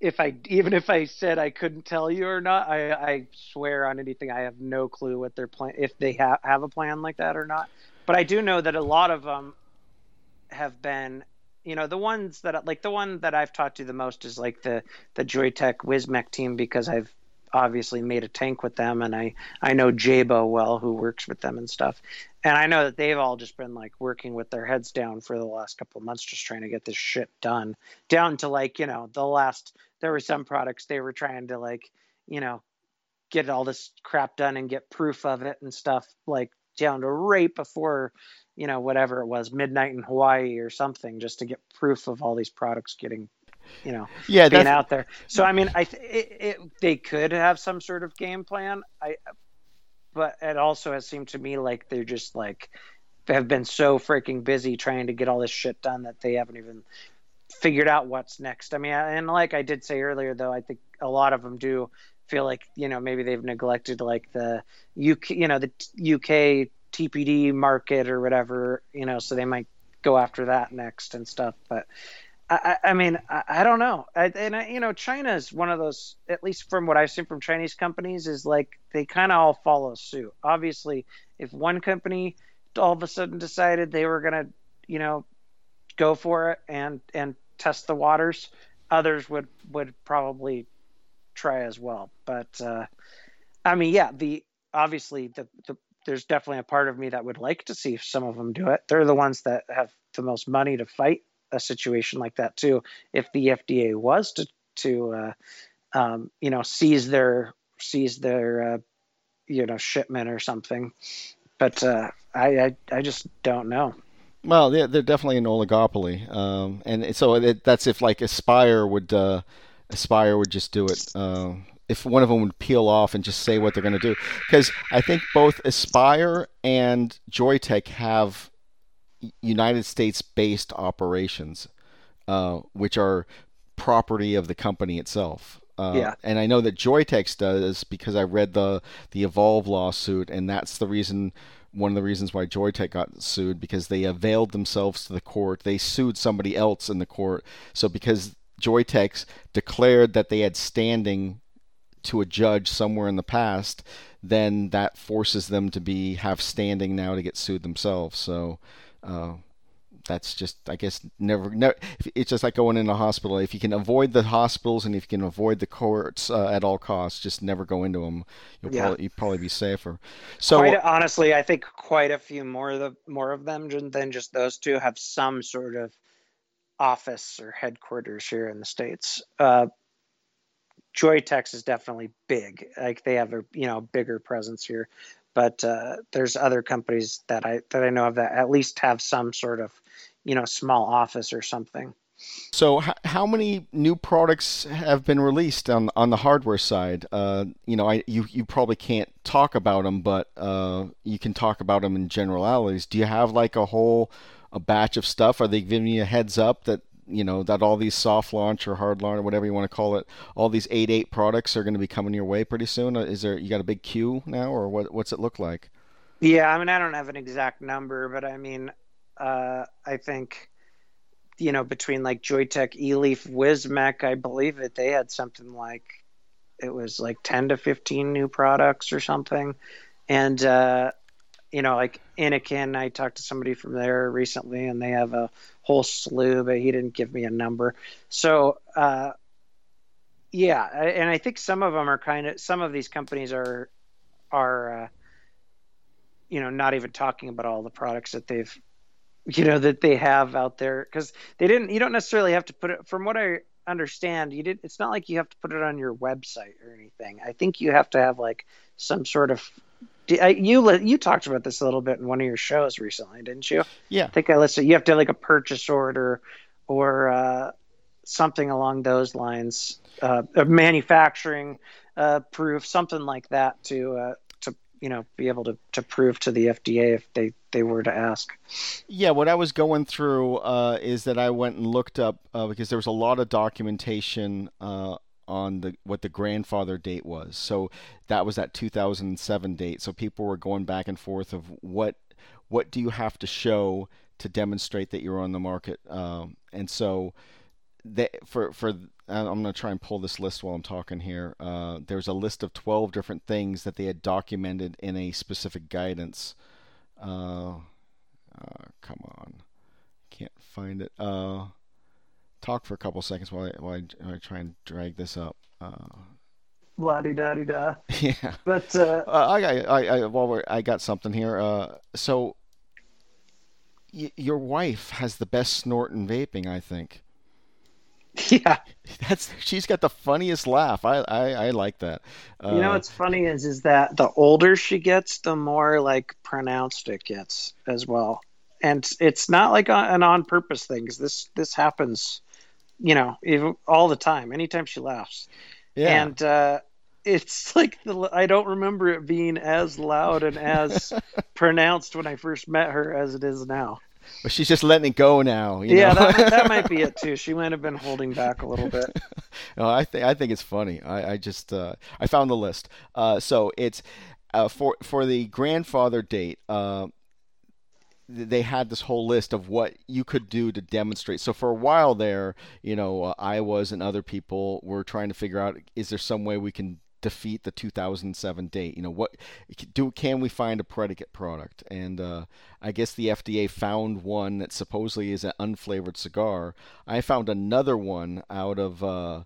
if I even if I said I couldn't tell you or not, I, I swear on anything, I have no clue what their plan. If they have have a plan like that or not. But I do know that a lot of them have been. You know, the ones that like the one that I've talked to the most is like the the Joyetech Wismec team because I've obviously made a tank with them and I I know Jaybo well who works with them and stuff and I know that they've all just been like working with their heads down for the last couple of months, just trying to get this shit done. Down to like, you know, the last, there were some products they were trying to like, you know, get all this crap done and get proof of it and stuff, like down to right before, you know, whatever it was, midnight in Hawaii or something, just to get proof of all these products getting you know, yeah, being out there. So I mean, I th- it, it, they could have some sort of game plan. I but it also has seemed to me like they're just like have been so freaking busy trying to get all this shit done that they haven't even figured out what's next. I mean, and like I did say earlier, though, I think a lot of them do feel like you know maybe they've neglected like the UK, you know, the UK TPD market or whatever, you know, so they might go after that next and stuff. But I, I mean, I, I, don't know. I, and I, you know, China is one of those, at least from what I've seen from Chinese companies, is like they kind of all follow suit. Obviously, if one company all of a sudden decided they were going to, you know, go for it and and test the waters, others would would probably try as well. But uh, I mean, yeah, the obviously the, the there's definitely a part of me that would like to see some of them do it. They're the ones that have the most money to fight a situation like that too. If the FDA was to to uh, um, you know seize their seize their uh, you know shipment or something, but uh, I, I I just don't know. Well, they're, they're definitely an oligopoly, um, and so it, that's if like Aspire would uh, Aspire would just do it. Uh, if one of them would peel off and just say what they're going to do, because I think both Aspire and Joyetech have United States based operations, uh, which are property of the company itself. Uh, yeah. And I know that Joyetech does because I read the the Evolv lawsuit, and that's the reason. One of the reasons why Joyetech got sued because they availed themselves to the court. They sued somebody else in the court. So because Joyetech declared that they had standing to a judge somewhere in the past, then that forces them to be have standing now to get sued themselves. So uh, that's just, I guess, never, never. It's just like going in a hospital. If you can avoid the hospitals and if you can avoid the courts uh, at all costs, just never go into them. You'll yeah. probably, you'll probably be safer. So quite, honestly, I think quite a few more of the more of them than just those two have some sort of office or headquarters here in the states. Uh, Joyetech is definitely big. Like they have a you know bigger presence here but uh, there's other companies that I that I know of that at least have some sort of you know small office or something. So, h- how many new products have been released on on the hardware side? Uh, you know, I you you probably can't talk about them, but uh, you can talk about them in generalities. Do you have like a whole a batch of stuff? Are they giving you a heads up that you know that all these soft launch or hard launch or whatever you want to call it, all these eight eight products are going to be coming your way pretty soon. Uh, is there you got a big queue now, or what? What's it look like? Yeah, I mean, I don't have an exact number, but I mean, uh, I think you know between like Joyetech, Eleaf, Wismec, I believe that they had something like it was like ten to fifteen new products or something, and uh, you know, like Innokin, I talked to somebody from there recently, and they have a whole slew, but he didn't give me a number. So, uh, yeah, and I think some of them are kind of some of these companies are are uh, you know not even talking about all the products that they've you know that they have out there because they didn't. You don't necessarily have to put it. From what I understand, you did. It's not like you have to put it on your website or anything. I think you have to have like some sort of you you talked about this a little bit in one of your shows recently, didn't you? Yeah. I think I listened. You have to have like a purchase order or uh, something along those lines, uh, manufacturing uh, proof, something like that to uh, to you know be able to, to prove to the FDA if they, they were to ask. Yeah, what I was going through uh, is that I went and looked up uh, because there was a lot of documentation uh, on the what the grandfather date was. So that was that 2007 date. So people were going back and forth of what what do you have to show to demonstrate that you're on the market. Um, and so they, for for I'm going to try and pull this list while I'm talking here. Uh, there's a list of 12 different things that they had documented in a specific guidance. Uh, uh, come on, can't find it. Uh, talk for a couple seconds while I, while I, while I try and drag this up. Uh, La di da di da. *laughs* Yeah, But uh, uh, I, I, I, while we're, I got something here. Uh, so, y- your wife has the best snort in vaping, I think. *laughs* yeah, *laughs* That's she's got the funniest laugh. I, I, I like that. Uh, you know what's funny is is that the older she gets, the more like pronounced it gets as well. And it's not like a- an on purpose thing 'cause this this happens, you know, all the time. Anytime she laughs, yeah. and uh, it's *laughs* like the I don't remember it being as loud and as *laughs* pronounced when I first met her as it is now. but she's just letting it go now. You yeah, know? that, that might be *laughs* it too. She might have been holding back a little bit. no, I think I think it's funny. I, I just uh, I found the list. Uh, so it's uh, for for the grandfather date. Uh, they had this whole list of what you could do to demonstrate. So for a while there, you know, uh, I was and other people were trying to figure out is there some way we can defeat the 2007 date? You know, what do can we find a predicate product? And uh, I guess the FDA found one that supposedly is an unflavored cigar. I found another one out of. Uh,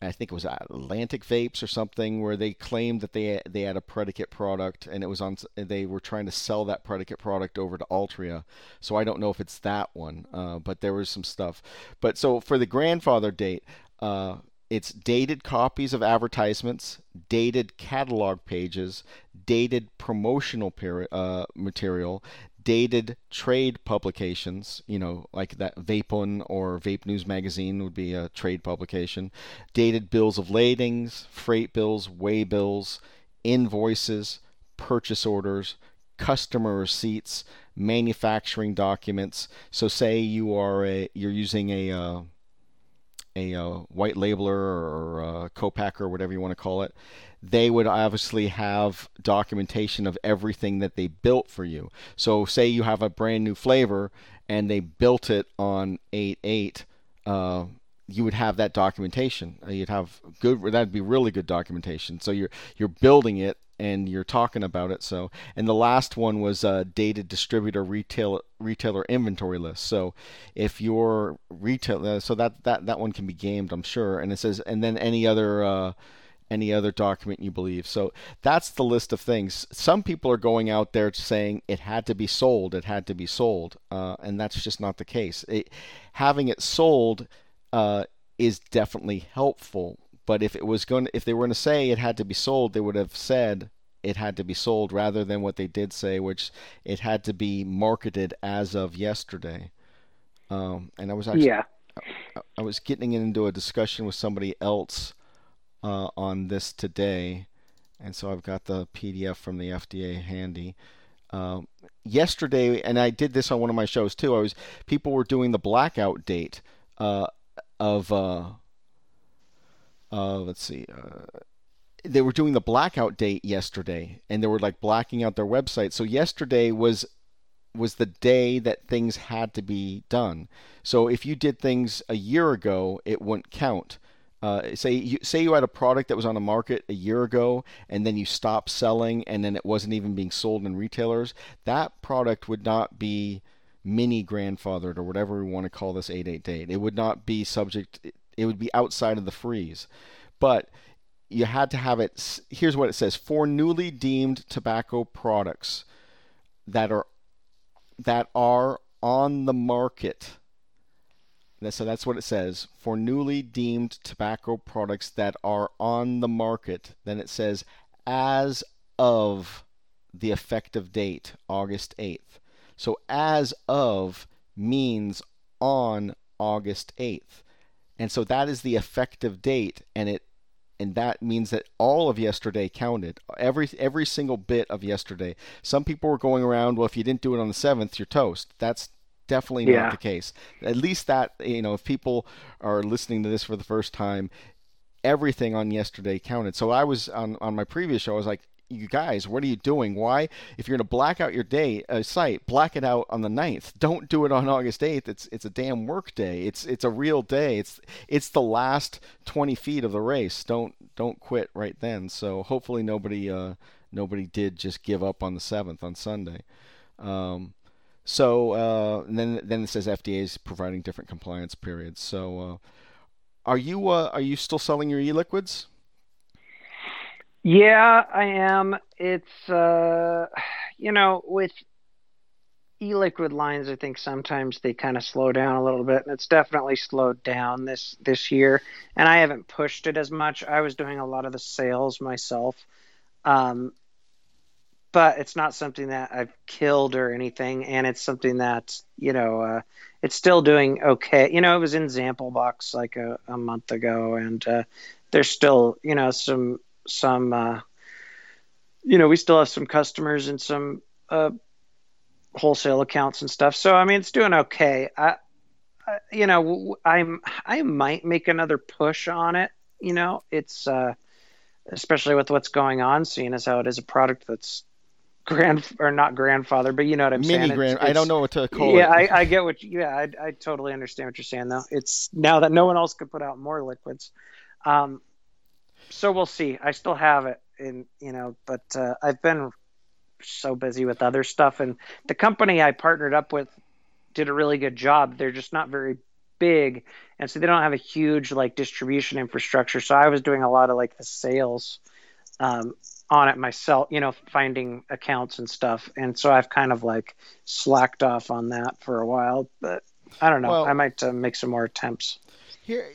I think it was Atlantic Vapes or something, where they claimed that they they had a predicate product, and it was on. They were trying to sell that predicate product over to Altria. So I don't know if it's that one, uh, but there was some stuff. But so for the grandfather date, uh, it's dated copies of advertisements, dated catalog pages, dated promotional peri- uh, material, dated trade publications, you know, like that Vapon or Vape News Magazine would be a trade publication, dated bills of ladings, freight bills, way bills, invoices, purchase orders, customer receipts, manufacturing documents. So say you are a you're using a uh, a uh, white labeler or a co-packer or whatever you want to call it, they would obviously have documentation of everything that they built for you. So say you have a brand new flavor and they built it on 8.8, uh, you would have that documentation. Uh, You'd have good. That'd be really good documentation. So you're you're building it and you're talking about it. So and the last one was uh, dated distributor retail retailer inventory list. So if your retail, uh, so that that that one can be gamed, I'm sure. And it says and then any other. Uh, any other document you believe. So that's the list of things. Some people are going out there saying it had to be sold, it had to be sold, uh, and that's just not the case. It, having it sold uh, is definitely helpful, but if it was going, if they were going to say it had to be sold, they would have said it had to be sold rather than what they did say, which it had to be marketed as of yesterday. Um, and I was actually, Yeah. I, I was getting into a discussion with somebody else uh, on this today, and so I've got the PDF from the FDA handy. Um, yesterday, and I did this on one of my shows too. I was people were doing the blackout date uh, of uh, let's see. Uh, they were doing the blackout date yesterday, and they were like blacking out their website. So yesterday was was the day that things had to be done. So if you did things a year ago, it wouldn't count. Uh, say you say you had a product that was on the market a year ago and then you stopped selling and then it wasn't even being sold in retailers that product would not be mini grandfathered or whatever we want to call this 88 date it would not be subject it would be outside of the freeze but you had to have it here's what it says for newly deemed tobacco products that are that are on the market so that's what it says. For newly deemed tobacco products that are on the market, then it says as of the effective date, August 8th. So as of means on August 8th. And so that is the effective date, and it and that means that all of yesterday counted. Every every single bit of yesterday. Some people were going around well if you didn't do it on the 7th you're toast. That's definitely Yeah. not the case. At least that you know if people are listening to this for the first time everything on yesterday counted. So i was on on my previous show i was like you guys what are you doing? Why if you're going to black out your day uh, site black it out on the 9th don't do it on august 8th it's it's a damn work day. It's it's a real day. It's it's the last 20 feet of the race. Don't don't quit right then. So hopefully nobody uh nobody did just give up on the 7th on sunday. Um so uh, then then it says FDA is providing different compliance periods. So uh, are you uh, are you still selling your e-liquids? Yeah, I am. It's uh *sighs* you know, with e-liquid lines, I think sometimes they kind of slow down a little bit, and it's definitely slowed down this this year. And I haven't pushed it as much. I was doing a lot of the sales myself. Um but it's not something that I've killed or anything, and it's something that, you know, uh it's still doing okay. You know, it was in ZampleBox like a, a month ago, and uh there's still, you know, some some uh, you know we still have some customers and some uh, wholesale accounts and stuff so i mean it's doing okay I, I you know i'm i might make another push on it you know it's uh especially with what's going on seeing as how it is a product that's grand or not grandfather but you know what i'm saying Mini It's- grand. I don't know what to call yeah, it. I, I get what. You, yeah, I, I totally understand what you're saying, though. It's now that no one else could put out more liquids, um, so we'll see. I still have it, in you know, but uh, I've been so busy with other stuff, and the company I partnered up with did a really good job. They're just not very big, and so they don't have a huge like distribution infrastructure. So I was doing a lot of like the sales um, on it myself, you know, finding accounts and stuff. And so I've kind of like slacked off on that for a while, but I don't know. Well- I might uh, make some more attempts. Here,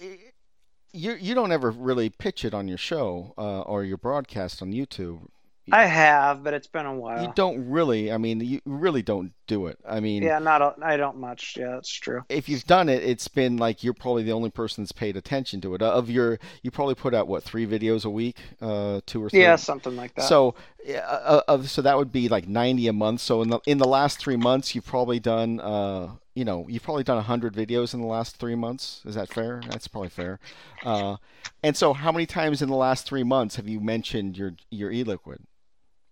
you you don't ever really pitch it on your show uh, or your broadcast on YouTube. I have, but it's been a while. You don't really. I mean, you really don't do it. I mean, yeah, not I don't much. Yeah, that's true. if you've done it, it's been like you're probably the only person that's paid attention to it. Of your, you probably put out what three videos a week, uh, two or three. Yeah, something like that. So, yeah, uh, uh, so that would be like 90 a month. So in the in the last three months, you've probably done, uh, you know, you've probably done 100 videos in the last three months. Is that fair? That's probably fair. Uh, and so, how many times in the last three months have you mentioned your your e-liquid?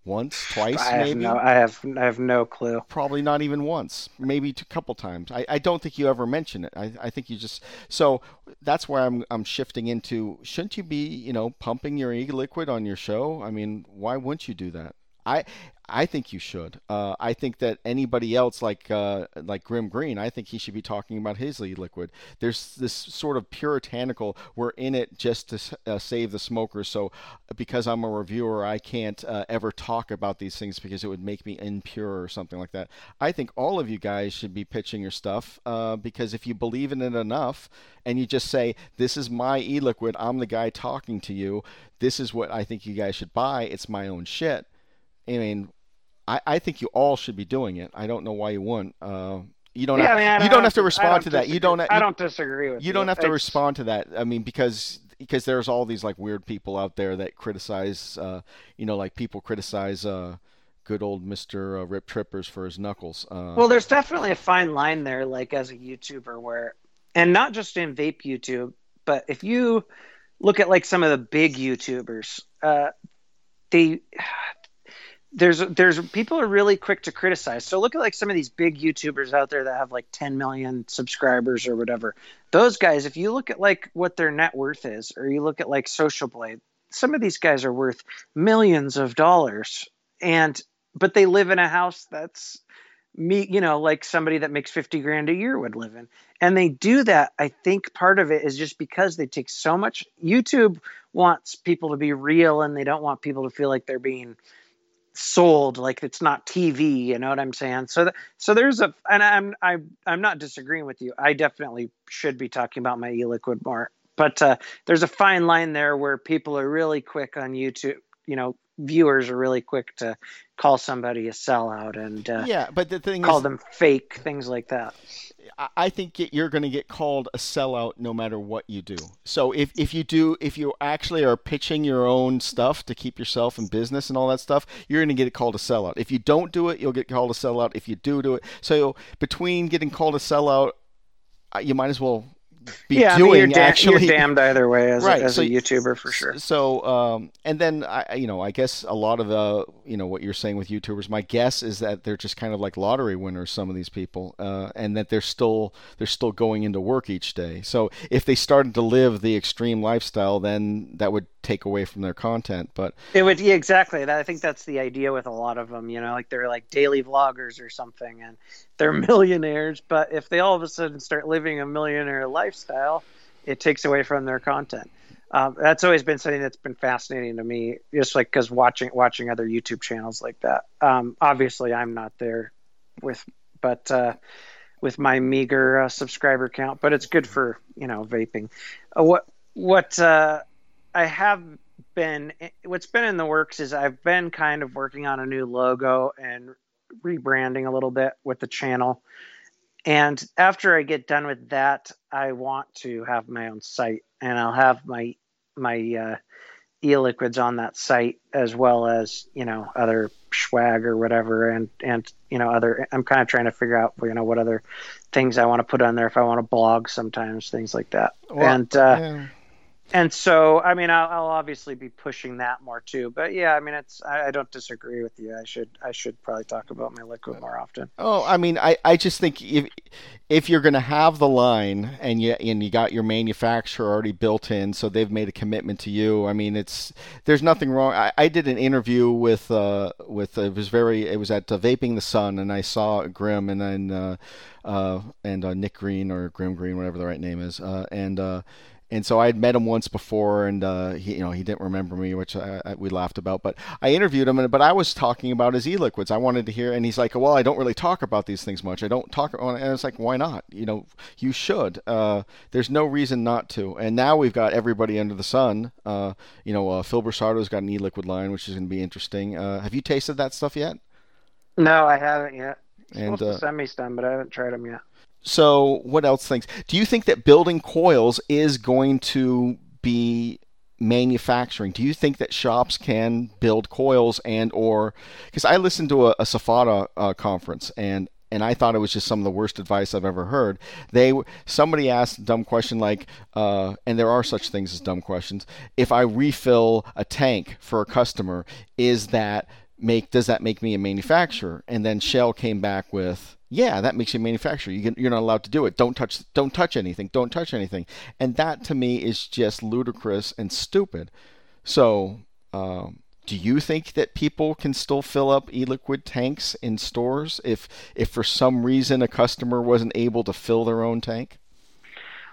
Once, twice, I have maybe. no, I have, I have no clue. Probably not even once, maybe a couple times. I, I don't think you ever mention it. I, I think you just so that's why I'm I'm shifting into shouldn't you be you know pumping your e-liquid on your show? I mean, why wouldn't you do that? I I think you should. Uh, I think that anybody else like uh, like Grimm Green, I think he should be talking about his e-liquid. There's this sort of puritanical. We're in it just to uh, save the smokers. So because I'm a reviewer, I can't uh, ever talk about these things because it would make me impure or something like that. I think all of you guys should be pitching your stuff uh, because if you believe in it enough and you just say, "This is my e-liquid. I'm the guy talking to you. This is what I think you guys should buy. It's my own shit." I mean, I, I think you all should be doing it. I don't know why you wouldn't. Uh, you don't. Yeah, have, I mean, I you don't have to respond to that. You don't. I don't disagree with you. you don't have to It's- respond to that. I mean, because because there's all these like weird people out there that criticize, uh, you know, like people criticize uh, good old Mister uh, Rip Trippers for his knuckles. Uh, Well, there's definitely a fine line there, like as a YouTuber, where, and not just in vape YouTube, but if you look at like some of the big YouTubers, uh, they there's there's people are really quick to criticize. So look at like some of these big YouTubers out there that have like 10 million subscribers or whatever. Those guys, if you look at like what their net worth is, or you look at like Social Blade, some of these guys are worth millions of dollars, and but they live in a house that's me, you know, like somebody that makes 50 grand a year would live in. And they do that. I think part of it is just because they take so much. YouTube wants people to be real and they don't want people to feel like they're being sold like it's not TV, you know what I'm saying? So th- so there's a and I'm I I'm not disagreeing with you. I definitely should be talking about my e-liquid more. But uh, there's a fine line there where people are really quick on YouTube, you know, viewers are really quick to call somebody a sellout and uh, yeah, but the thing call is, them fake things like that. I think you're going to get called a sellout no matter what you do. So if, if you do if you actually are pitching your own stuff to keep yourself in business and all that stuff, you're going to get called a sellout. If you don't do it, you'll get called a sellout. If you do do it, so between getting called a sellout, you might as well be yeah, doing I mean, you're, da- actually. you're damned either way as, Right, a, as so- a YouTuber for sure. So, um, and then I, you know, I guess a lot of the, you know, what you're saying with YouTubers, my guess is that they're just kind of like lottery winners. Some of these people, uh, and that they're still they're still going into work each day. So if they started to live the extreme lifestyle, then that would take away from their content. But It would yeah, exactly. I think that's the idea with a lot of them. You know, like they're like daily vloggers or something, and they're *laughs* millionaires. But if they all of a sudden start living a millionaire lifestyle, it takes away from their content. Um, that's always been something that's been fascinating to me, just like because watching watching other YouTube channels like that. Um, obviously, I'm not there with, but uh, with my meager uh, subscriber count, but it's good for you know vaping. Uh, what what uh, I have been what's been in the works is I've been kind of working on a new logo and rebranding a little bit with the channel. And after I get done with that, I want to have my own site and I'll have my my uh e-liquids on that site as well as, you know, other swag or whatever and and you know other I'm kind of trying to figure out you know what other things I want to put on there if I want to blog sometimes things like that. Well, and uh yeah. And so, I mean, I'll, I'll obviously be pushing that more too. But yeah, I mean, it's I, I don't disagree with you. I should I should probably talk about my liquid more often. Oh, I mean, I, I just think if if you're going to have the line and you and you got your manufacturer already built in, so they've made a commitment to you. I mean, it's there's nothing wrong. I, I did an interview with uh with it was very it was at uh, Vaping the Sun, and I saw Grimm and then uh, uh and uh, Nick Green or Grimm Green, whatever the right name is, uh, and. uh and so I had met him once before, and uh, he, you know, he didn't remember me, which I, I, we laughed about. But I interviewed him, and but I was talking about his e-liquids. I wanted to hear, and he's like, "Well, I don't really talk about these things much. I don't talk." And it's like, "Why not? You know, you should. Uh, there's no reason not to." And now we've got everybody under the sun. Uh, you know, uh, Phil Busardo's got an e-liquid line, which is going to be interesting. Uh, have you tasted that stuff yet? No, I haven't yet. And Supposed uh, to send me some, but I haven't tried them yet. So, what else things? Do you think that building coils is going to be manufacturing? Do you think that shops can build coils and or because I listened to a, a SFATA uh, conference and and I thought it was just some of the worst advice I've ever heard. They somebody asked a dumb question like, uh, and there are such things as dumb questions. If I refill a tank for a customer, is that make does that make me a manufacturer? And then Shell came back with, yeah, that makes you a manufacturer. You you're not allowed to do it. Don't touch don't touch anything. Don't touch anything. And that to me is just ludicrous and stupid. So. Um, do you think that people can still fill up e-liquid tanks in stores if if for some reason a customer wasn't able to fill their own tank?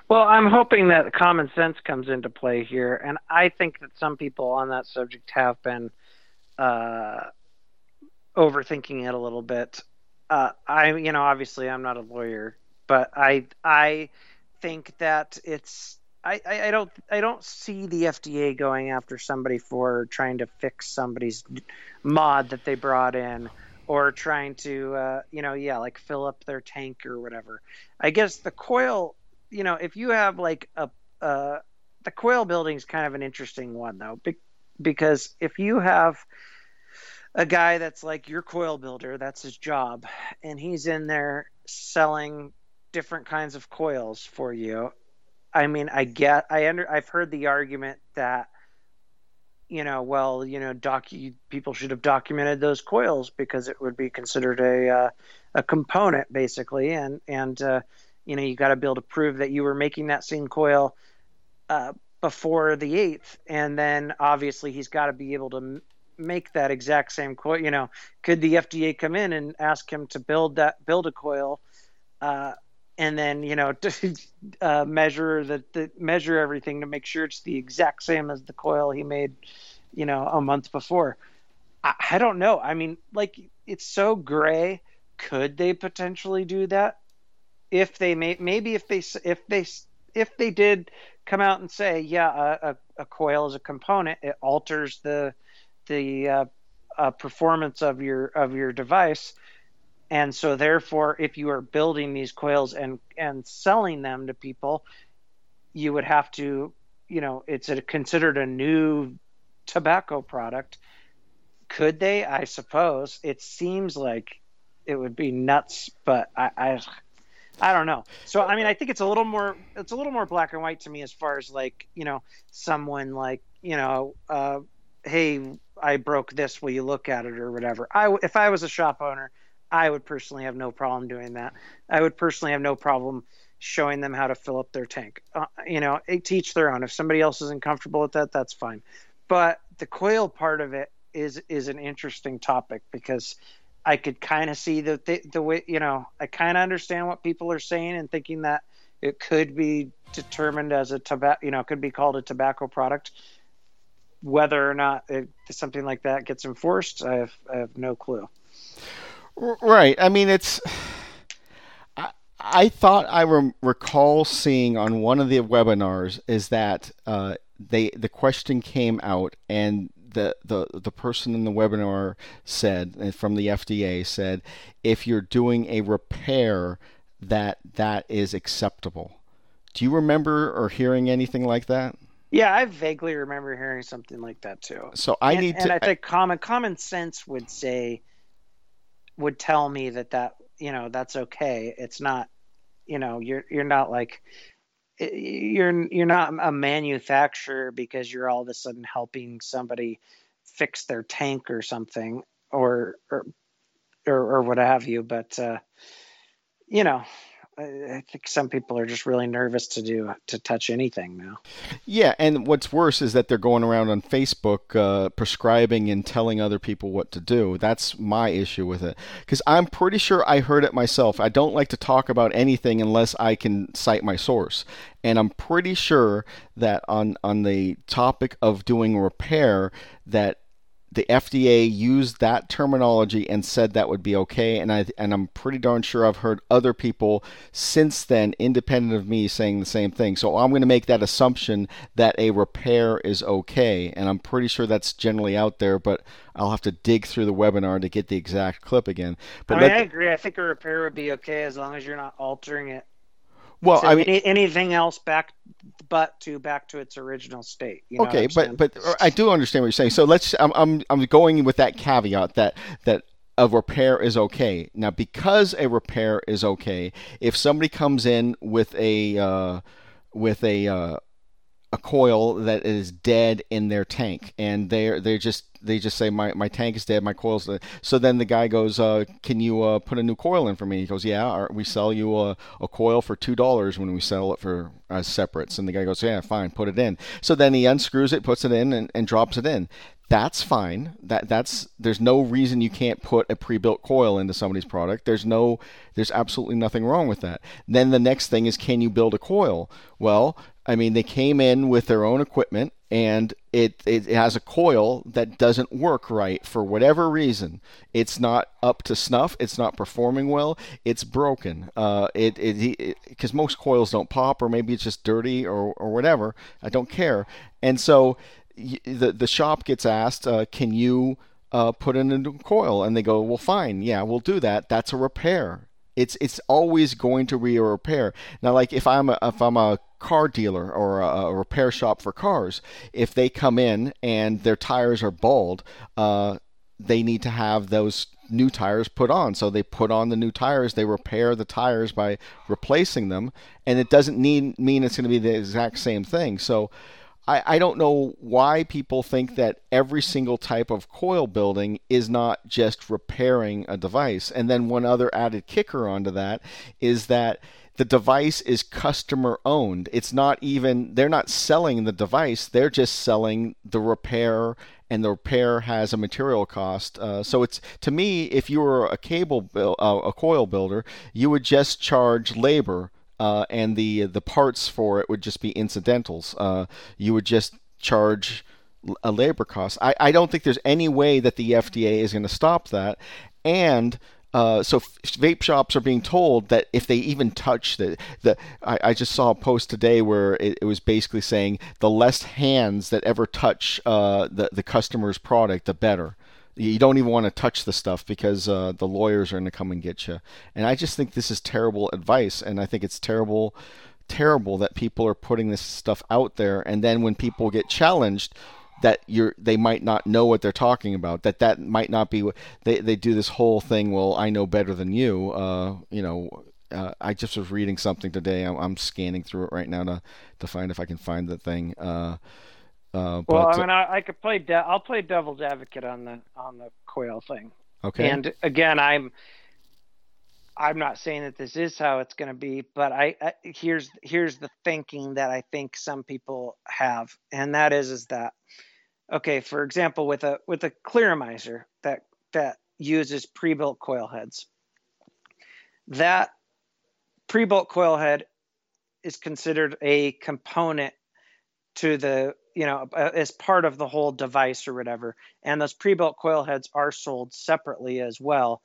Well, I'm hoping that common sense comes into play here, and I think that some people on that subject have been uh, overthinking it a little bit. Uh, I, you know, obviously I'm not a lawyer, but I, I think that it's, I, I, I don't, I don't see the FDA going after somebody for trying to fix somebody's mod that they brought in, or trying to, uh, you know, yeah, like fill up their tank or whatever. I guess the coil, you know, if you have like a, uh, the coil building is kind of an interesting one though, be- because if you have a guy that's like your coil builder, that's his job, and he's in there selling different kinds of coils for you. I mean, I get, I under, I've heard the argument that, you know, well, you know, docu people should have documented those coils because it would be considered a uh, a component basically, and and uh, you know, you got to be able to prove that you were making that same coil uh, before the eighth, and then obviously he's got to be able to make that exact same coil. You know, could the FDA come in and ask him to build that build a coil, uh, and then you know *laughs* to uh, measure the measure everything to make sure it's the exact same as the coil he made, you know, a month before. I, I don't know. I mean, like it's so gray. Could they potentially do that? If they may, maybe if they if they if they did come out and say, yeah, a, a, a coil is a component, it alters the the uh, uh, performance of your of your device. And so, therefore, if you are building these coils and and selling them to people, you would have to, you know, it's a, considered a new tobacco product. Could they? I suppose. It seems like it would be nuts, but I, I I don't know. So I mean, I think it's a little more it's a little more black and white to me as far as like you know someone like you know, uh, hey, I broke this. Will you look at it or whatever? I if I was a shop owner, I would personally have no problem doing that. I would personally have no problem showing them how to fill up their tank. Uh, you know, teach their own. If somebody else isn't comfortable with that, that's fine. But the coil part of it is is an interesting topic because I could kind of see the, the, the way you know I kind of understand what people are saying and thinking that it could be determined as a tobacco you know could be called a tobacco product. Whether or not it, something like that gets enforced, I have, I have no clue. Right. I mean, it's. I, I thought I re- recall seeing on one of the webinars is that uh, they the question came out and the, the, the person in the webinar said, from the FDA said, if you're doing a repair, that that is acceptable. Do you remember or hearing anything like that? Yeah, I vaguely remember hearing something like that too. So I and, need to. And I think common common sense would say, would tell me that that you know that's okay. It's not, you know, you're you're not like you're you're not a manufacturer because you're all of a sudden helping somebody fix their tank or something or or or, or what have you but uh, you know I think some people are just really nervous to do to touch anything now. Yeah, and what's worse is that they're going around on Facebook uh, prescribing and telling other people what to do. That's my issue with it because I'm pretty sure I heard it myself. I don't like to talk about anything unless I can cite my source, and I'm pretty sure that on on the topic of doing repair that the FDA used that terminology and said that would be okay, and I and I'm pretty darn sure I've heard other people since then, independent of me, saying the same thing. So I'm going to make that assumption that a repair is okay, and I'm pretty sure that's generally out there, but I'll have to dig through the webinar to get the exact clip again. But I, mean, I agree. I think a repair would be okay as long as you're not altering it well, I mean, any, anything else back, but to back to its original state. okay, but but I do understand what you're saying. So let's. I'm I'm I'm going with that caveat that that a repair is okay. Now, because a repair is okay, if somebody comes in with a uh, with a uh, a coil that is dead in their tank, and they're they just they just say my, my tank is dead, my coil's dead. So then the guy goes, uh, "Can you uh, put a new coil in for me?" He goes, "Yeah, we sell you a, a coil for two dollars when we sell it for uh, separates." And the guy goes, "Yeah, fine, put it in." So then he unscrews it, puts it in, and, and drops it in that's fine. That that's there's no reason you can't put a pre-built coil into somebody's product. There's no there's absolutely nothing wrong with that. Then the next thing is can you build a coil? Well, I mean they came in with their own equipment and it it has a coil that doesn't work right for whatever reason. It's not up to snuff. It's not performing well. It's broken. Uh, it it because most coils don't pop or maybe it's just dirty or or whatever. I don't care. And so the the shop gets asked, uh, "Can you uh, put in a new coil?" And they go, "Well, fine, yeah, we'll do that. That's a repair. It's it's always going to be a repair." Now, like if I'm a, if I'm a car dealer or a, a repair shop for cars, if they come in and their tires are bald, uh, they need to have those new tires put on. So they put on the new tires, they repair the tires by replacing them, and it doesn't need mean it's going to be the exact same thing. So I, I don't know why people think that every single type of coil building is not just repairing a device. And then one other added kicker onto that is that the device is customer owned. It's not even, they're not selling the device, they're just selling the repair and the repair has a material cost. Uh, so it's to me, if you were a cable, uh, a coil builder, you would just charge labor uh, and the the parts for it would just be incidentals. Uh, you would just charge a labor cost. I, I don't think there's any way that the FDA is going to stop that. And uh, so vape shops are being told that if they even touch the the I, I just saw a post today where it, it, was basically saying the less hands that ever touch uh, the the customer's product, the better. You don't even want to touch the stuff because uh, the lawyers are going to come and get you. And I just think this is terrible advice, and I think it's terrible, terrible that people are putting this stuff out there, and then when people get challenged, that you're they might not know what they're talking about that that might not be they they do this whole thing well I know better than you uh you know uh, I just was reading something today I'm, I'm, scanning through it right now to to find if I can find the thing uh uh, well, but, I mean, I, I could play. De- I'll play devil's advocate on the on the coil thing. Okay. And again, I'm I'm not saying that this is how it's going to be, but I, I, here's here's the thinking that I think some people have, and that is is that okay, for example, with a with a clearomizer that that uses pre-built coil heads, that pre-built coil head is considered a component to the you know uh, as part of the whole device or whatever and those pre-built coil heads are sold separately as well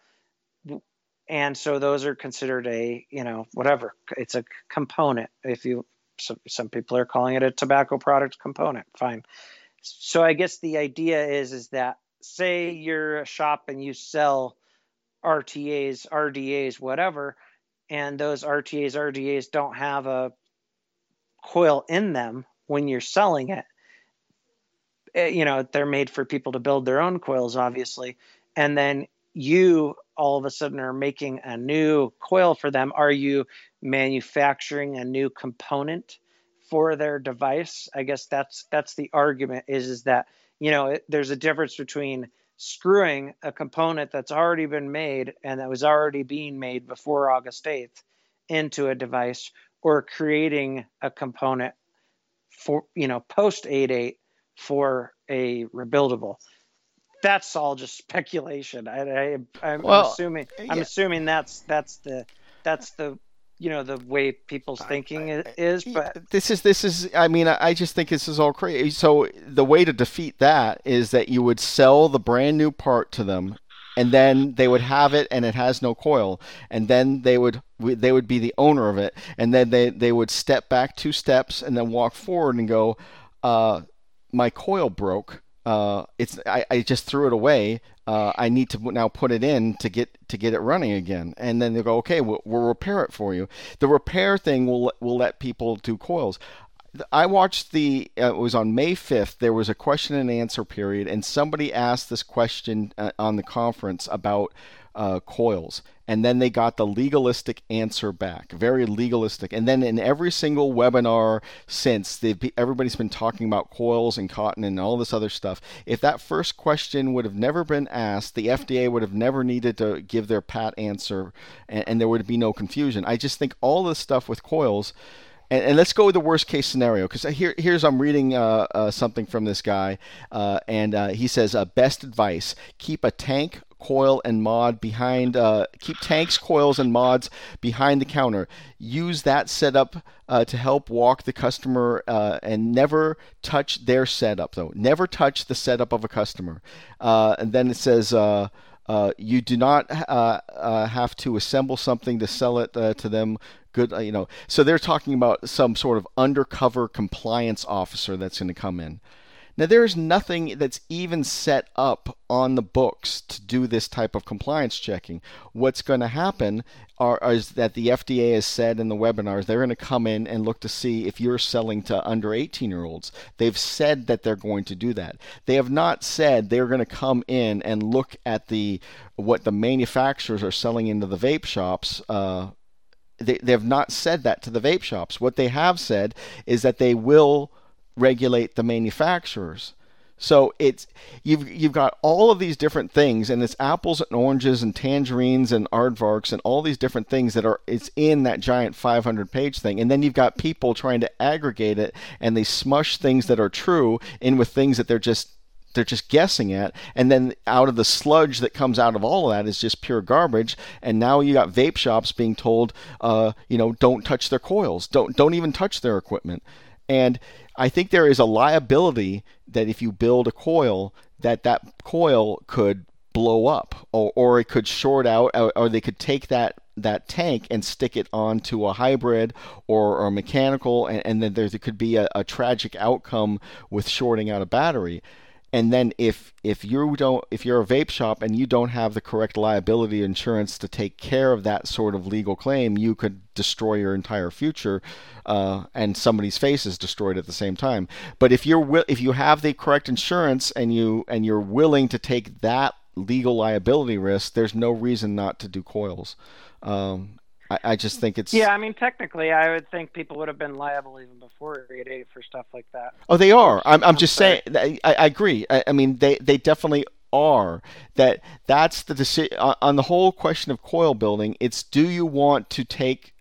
and so those are considered a you know whatever it's a component if you some, some people are calling it a tobacco product component fine so I guess the idea is is that say you're a shop and you sell RTAs, RDAs, whatever, and those RTAs, RDAs don't have a coil in them when you're selling it. Eh, you know, they're made for people to build their own coils, obviously. And then you all of a sudden are making a new coil for them. Are you manufacturing a new component for their device. I guess that's that's the argument is is that you know it, there's a difference between screwing a component that's already been made and that was already being made before August 8th into a device or creating a component for you know post 8.8 for a rebuildable. That's all just speculation. I, I am well, assuming i'm assuming that's that's the that's the you know the way people's thinking I, I, is but this is this is i mean i just think this is all crazy. So the way to defeat that is that you would sell the brand new part to them and then they would have it and it has no coil. And then they would they would be the owner of it. And then they they would step back two steps and then walk forward and go uh, my coil broke uh, it's I, I just threw it away. Uh, I need to now put it in to get to get it running again. And then they go, okay, we'll, we'll repair it for you. The repair thing will will let people do coils. I watched the. Uh, it was on May fifth. There was a question and answer period, and somebody asked this question uh, on the conference about uh, coils. And then they got the legalistic answer back, very legalistic. And then in every single webinar since, everybody's been talking about coils and cotton and all this other stuff. If that first question would have never been asked, the FDA would have never needed to give their pat answer, and, and there would be no confusion. I just think all this stuff with coils and, and, let's go with the worst case scenario because here, here's I'm reading uh, uh, something from this guy, uh, and uh, he says, uh, "Best advice: keep a tank coil and mod behind uh, keep tanks coils and mods behind the counter. Use that setup uh, to help walk the customer uh, and never touch their setup though. Never touch the setup of a customer. Uh, and then it says uh, uh, you do not have to assemble something to sell it to them. Good you know. So they're talking about some sort of undercover compliance officer that's going to come in now, there is nothing that's even set up on the books to do this type of compliance checking. What's going to happen are, is that the FDA has said in the webinars they're going to come in and look to see if you're selling to under 18 year olds. They've said that they're going to do that. They have not said they're going to come in and look at the what the manufacturers are selling into the vape shops. Uh, they, they have not said that to the vape shops. What they have said is that they will regulate the manufacturers. So it's you've you've got all of these different things, and it's apples and oranges and tangerines and aardvarks and all these different things that are it's in that giant 500 page thing, and then you've got people trying to aggregate it, and they smush things that are true in with things that they're just they're just guessing at. And then out of the sludge that comes out of all of that is just pure garbage. And now you got vape shops being told uh, you know don't touch their coils. Don't don't even touch their equipment and I think there is a liability that if you build a coil, that that coil could blow up, or, or it could short out, or, they could take that that tank and stick it onto a hybrid or, or mechanical, and, and then there could be a, a tragic outcome with shorting out a battery and then if if you don't if you're a vape shop and you don't have the correct liability insurance to take care of that sort of legal claim you could destroy your entire future uh, and somebody's face is destroyed at the same time. But if you're if you have the correct insurance and you and you're willing to take that legal liability risk there's no reason not to do coils. Um, I, I just think it's yeah. I mean, technically, I would think people would have been liable even before eight eight for stuff like that. Oh, they are. I'm, I'm just saying. I, I agree. I, I mean, they they definitely are that that's the decision on the whole question of coil building it's do you want to take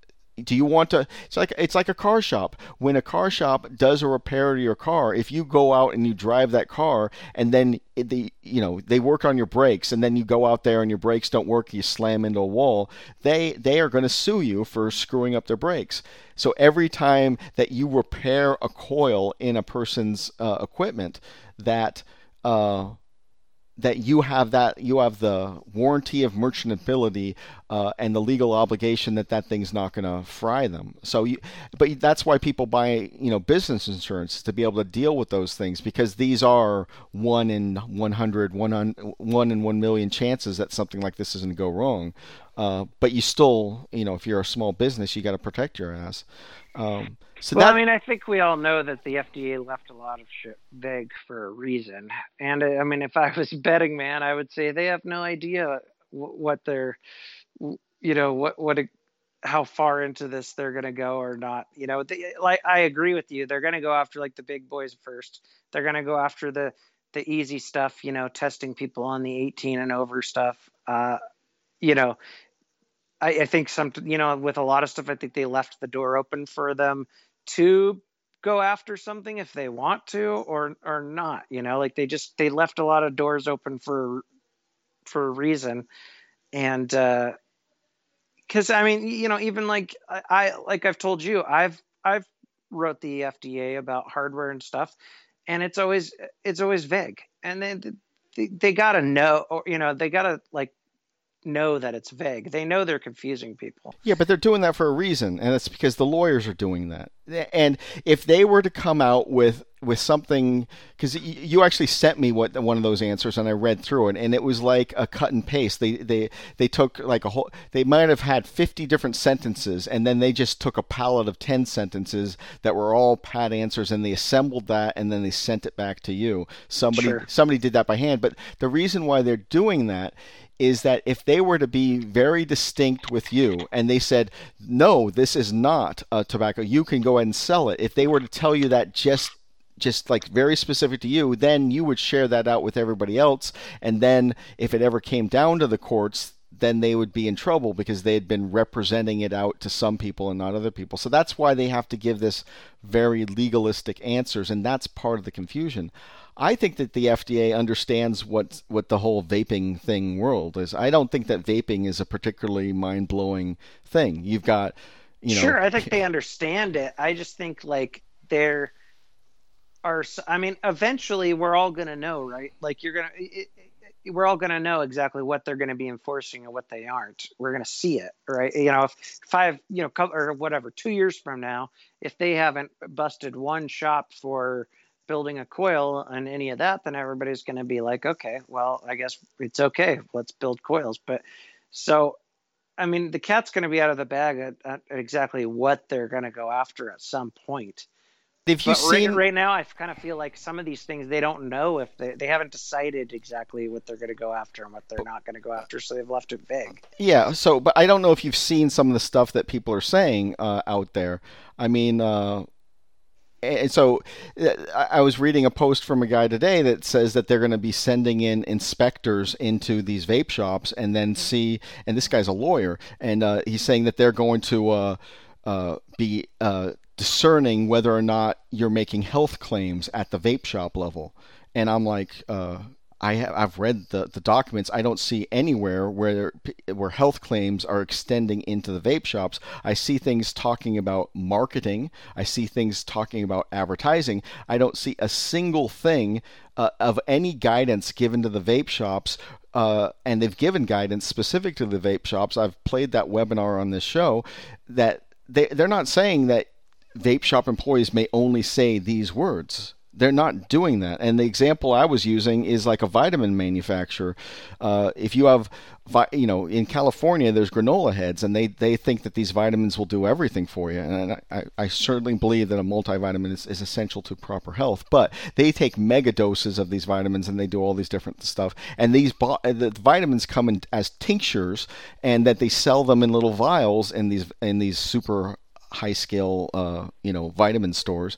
do you want to it's like it's like a car shop. When a car shop does a repair to your car if you go out and you drive that car and then the you know they work on your brakes and then you go out there and your brakes don't work you slam into a wall they they are going to sue you for screwing up their brakes. So every time that you repair a coil in a person's uh, equipment that uh, that you have that you have the warranty of merchantability uh, and the legal obligation that that thing's not going to fry them. So, you, but that's why people buy you know business insurance to be able to deal with those things because these are one in 100, one, on, one in one million chances that something like this is going to go wrong. Uh, but you still, you know, if you're a small business, you got to protect your ass. Um, so well, that... I mean, I think we all know that the FDA left a lot of shit vague for a reason. And uh, I mean, if I was betting man, I would say they have no idea what they're, you know, what what how far into this they're going to go or not. You know, they, like I agree with you. They're going to go after like the big boys first. They're going to go after the the easy stuff. You know, testing people on the 18 and over stuff. Uh, you know, I, I think some, you know, with a lot of stuff, I think they left the door open for them to go after something if they want to or or not you know like they just they left a lot of doors open for for a reason. And uh because i mean you know even like I, I like i've told you i've i've wrote the fda about hardware and stuff and it's always it's always vague. And they they, they gotta know or you know they gotta like know that it's vague. They know they're confusing people. Yeah, but they're doing that for a reason, and it's because the lawyers are doing that. And if they were to come out with with something, because you actually sent me what one of those answers, and I read through it, and it was like a cut and paste. They they they took like a whole. They might have had fifty different sentences, and then they just took a palette of ten sentences that were all pat answers, and they assembled that, and then they sent it back to you. Somebody sure. somebody did that by hand, but the reason why they're doing that is that if they were to be very distinct with you and they said, no, this is not a tobacco, you can go ahead and sell it. If they were to tell you that just just like very specific to you, then you would share that out with everybody else. And then if it ever came down to the courts, then they would be in trouble because they had been representing it out to some people and not other people. So that's why they have to give this very legalistic answers, and that's part of the confusion. I think that the FDA understands what what the whole vaping thing world is. I don't think that vaping is a particularly mind blowing thing. You've got, you know, sure. I think they understand it. I just think like there are. I mean, eventually we're all gonna know, right? Like you're gonna. We're all going to know exactly what they're going to be enforcing and what they aren't. We're going to see it, right? You know, if five, you know, or whatever, two years from now, if they haven't busted one shop for building a coil and any of that, then everybody's going to be like, okay, well, I guess it's okay. Let's build coils. But so, I mean, the cat's going to be out of the bag at, at exactly what they're going to go after at some point. Have you but seen right, right, now? I kind of feel like some of these things they don't know if they they haven't decided exactly what they're going to go after and what they're not going to go after, so they've left it vague. Yeah. So, but I don't know if you've seen some of the stuff that people are saying uh, out there. I mean, uh, and so uh, I was reading a post from a guy today that says that they're going to be sending in inspectors into these vape shops and then see. And this guy's a lawyer, and uh, he's saying that they're going to uh, uh, be uh, discerning whether or not you're making health claims at the vape shop level. And I'm like, uh, I have, I've read the, the documents. I don't see anywhere where where health claims are extending into the vape shops. I see things talking about marketing. I see things talking about advertising. I don't see a single thing uh, of any guidance given to the vape shops. Uh, and they've given guidance specific to the vape shops. I've played that webinar on this show. That they they're not saying that vape shop employees may only say these words they're not doing that. And the example I was using is like a vitamin manufacturer. Uh, if you have, you know, in California, there's granola heads, and they, they think that these vitamins will do everything for you. And I, I certainly believe that a multivitamin is, is essential to proper health. But they take mega doses of these vitamins, and they do all these different stuff. And these the vitamins come in as tinctures, and that they sell them in little vials in these in these super high scale, uh, you know, vitamin stores,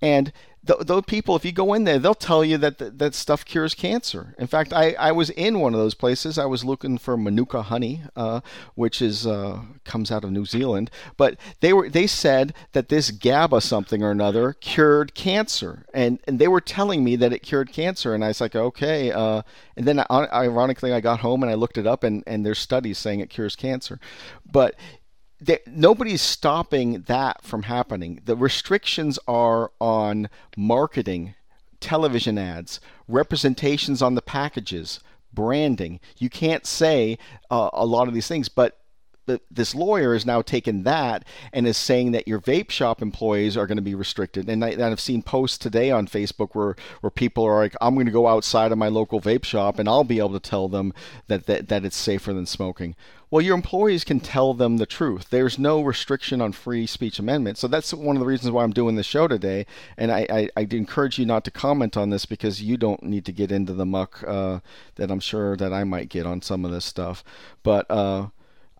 and those people, if you go in there, they'll tell you that th- that stuff cures cancer. In fact, I, I was in one of those places. I was looking for Manuka honey, uh, which is uh, comes out of New Zealand. But they were they said that this GABA something or another cured cancer, and and they were telling me that it cured cancer, and I was like, okay. Uh, and then ironically, I got home and I looked it up, and and there's studies saying it cures cancer, but nobody's stopping that from happening. The restrictions are on marketing, television ads, representations on the packages, branding. You can't say uh, a lot of these things, but but this lawyer has now taken that and is saying that your vape shop employees are going to be restricted. And, I, I've seen posts today on Facebook where, where people are like, I'm going to go outside of my local vape shop and I'll be able to tell them that, that, that it's safer than smoking. Well, your employees can tell them the truth. There's no restriction on free speech amendment. So that's one of the reasons why I'm doing this show today. And I, I, I encourage you not to comment on this because you don't need to get into the muck uh, that I'm sure that I might get on some of this stuff. But uh,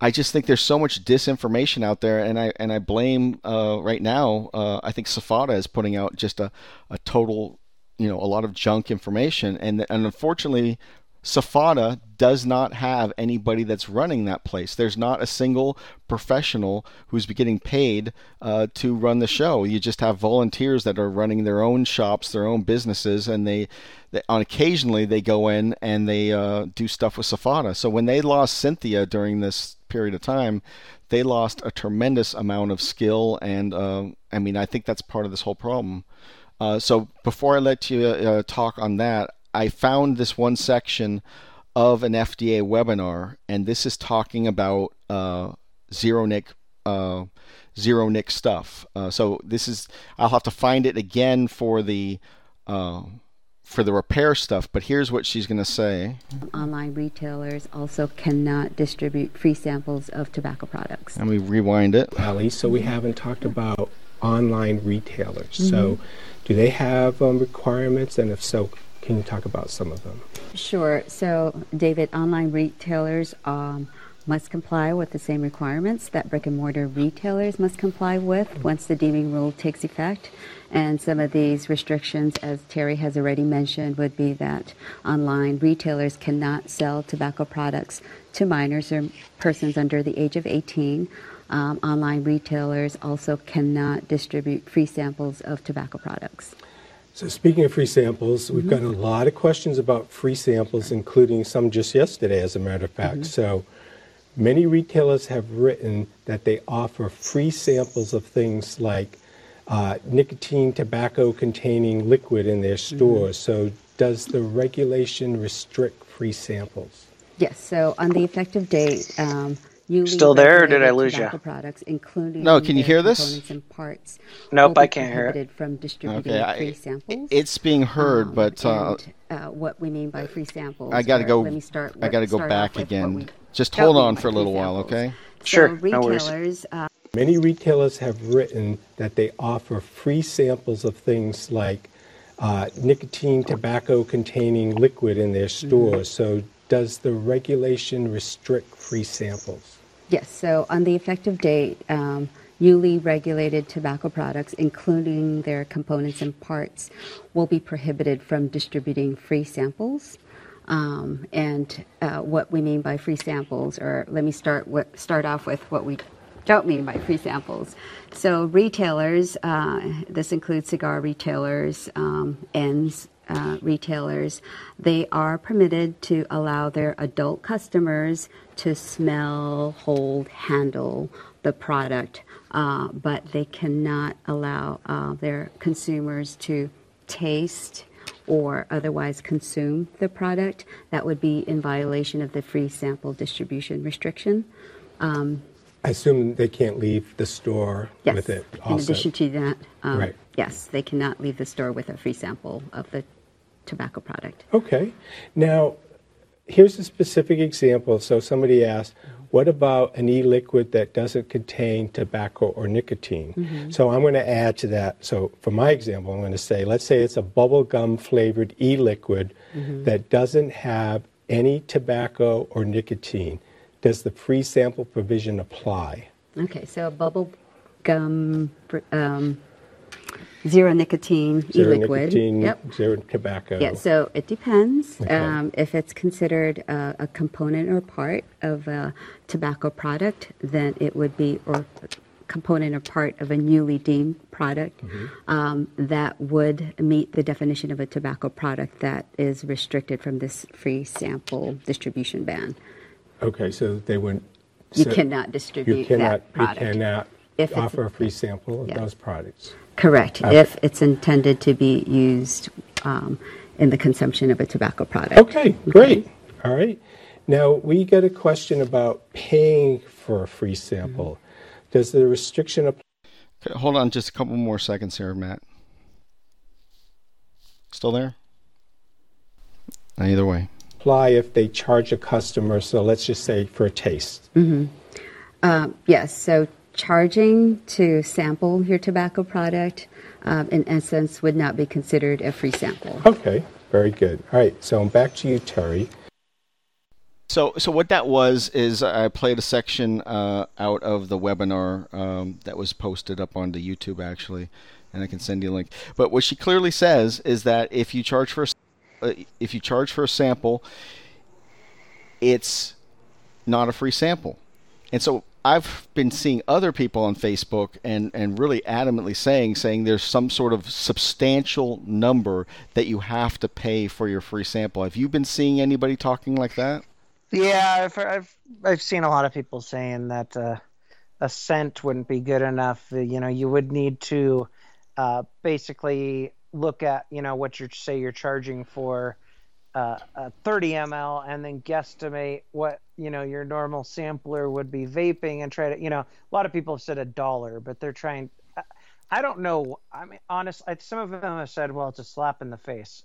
I just think there's so much disinformation out there, and I and I blame uh, right now. Uh, I think SFATA is putting out just a, a total, you know, a lot of junk information, and and unfortunately SFATA does not have anybody that's running that place. There's not a single professional who's getting paid uh, to run the show. You just have volunteers that are running their own shops, their own businesses, and they, they on occasionally they go in and they uh, do stuff with SFATA. So when they lost Cynthia during this period of time, they lost a tremendous amount of skill, and uh, I mean I think that's part of this whole problem. Uh, so before I let you uh, talk on that, I found this one section of an FDA webinar, and this is talking about uh, zero nic uh, zero nic stuff. Uh, so this is I'll have to find it again for the uh, for the repair stuff. But here's what she's going to say: Online retailers also cannot distribute free samples of tobacco products. Let me rewind it. Ali, so we haven't talked about online retailers. Mm-hmm. So, do they have um, requirements, and if so, can you talk about some of them? Sure. So, David, online retailers um, must comply with the same requirements that brick and mortar retailers must comply with once the deeming rule takes effect. And some of these restrictions, as Terry has already mentioned, would be that online retailers cannot sell tobacco products to minors or persons under the age of 18. Um, online retailers also cannot distribute free samples of tobacco products. So, speaking of free samples, mm-hmm. we've gotten a lot of questions about free samples, including some just yesterday, as a matter of fact. Mm-hmm. So, many retailers have written that they offer free samples of things like uh, nicotine tobacco containing liquid in their mm-hmm. stores. Mm-hmm. So, does the regulation restrict free samples? Yes. So, on the effective date, um, Still there, or did I lose you? Products, including no, can you hear this? And parts nope, I can't hear it. From distributing okay, free samples. It's being heard, um, but uh, and, uh, what we mean by free samples. I got to go. Let me start. I got to go back again. Just hold on for a little while, okay? Sure. So retailers. No uh, Many retailers have written that they offer free samples of things like uh, nicotine tobacco containing liquid in their mm-hmm. stores. Mm-hmm. So, does the regulation restrict free samples? Yes, so on the effective date, um, newly regulated tobacco products, including their components and parts, will be prohibited from distributing free samples. Um, and uh, what we mean by free samples, or let me start start off with what we don't mean by free samples. So retailers, uh, this includes cigar retailers, um, ENDS, uh, retailers, they are permitted to allow their adult customers to smell, hold, handle the product, uh, but they cannot allow uh, their consumers to taste or otherwise consume the product. That would be in violation of the free sample distribution restriction. Um, I assume they can't leave the store yes. with it. Also. In addition to that, um, right. yes, they cannot leave the store with a free sample of the tobacco product. Okay. Now, here's a specific example. So somebody asked, what about an e-liquid that doesn't contain tobacco or nicotine? Mm-hmm. So I'm going to add to that. So for my example, I'm going to say, let's say it's a bubble gum flavored e-liquid mm-hmm. that doesn't have any tobacco or nicotine. Does the free sample provision apply? Okay, so a bubble gum um, Zero nicotine zero e-liquid. Nicotine, yep. Zero tobacco. Yeah, so it depends. Okay. Um, if it's considered a, a, component or part of a tobacco product, then it would be, or component or part of a newly deemed product mm-hmm. um, that would meet the definition of a tobacco product that is restricted from this free sample distribution ban. Okay, so they wouldn't. You cannot distribute you cannot, that product. You cannot if offer a free sample of yeah. those products. Correct, okay. if it's intended to be used um, in the consumption of a tobacco product. Okay, great. Okay. All right. Now, we get a question about paying for a free sample. Mm-hmm. Does the restriction apply? Okay, hold on just a couple more seconds here, Matt. Still there? Either way. Apply if they charge a customer, so let's just say for a taste. Mm-hmm. Um, yes, so charging to sample your tobacco product, um, in essence, would not be considered a free sample. Okay, very good. All right, so back to you, Terry. So, so what that was is I played a section uh, out of the webinar um, that was posted up onto YouTube actually, and I can send you a link. But what she clearly says is that if you charge for a, uh, if you charge for a sample, it's not a free sample. And so I've been seeing other people on Facebook and, and really adamantly saying saying there's some sort of substantial number that you have to pay for your free sample. Have you been seeing anybody talking like that? Yeah, I've I've, I've seen a lot of people saying that uh, a cent wouldn't be good enough. You know, you would need to uh, basically look at you know what you say you're charging for uh, a 30 ml and then guesstimate what you know your normal sampler would be vaping and try to you know a lot of people have said a dollar but they're trying i don't know i mean honestly some of them have said well it's a slap in the face.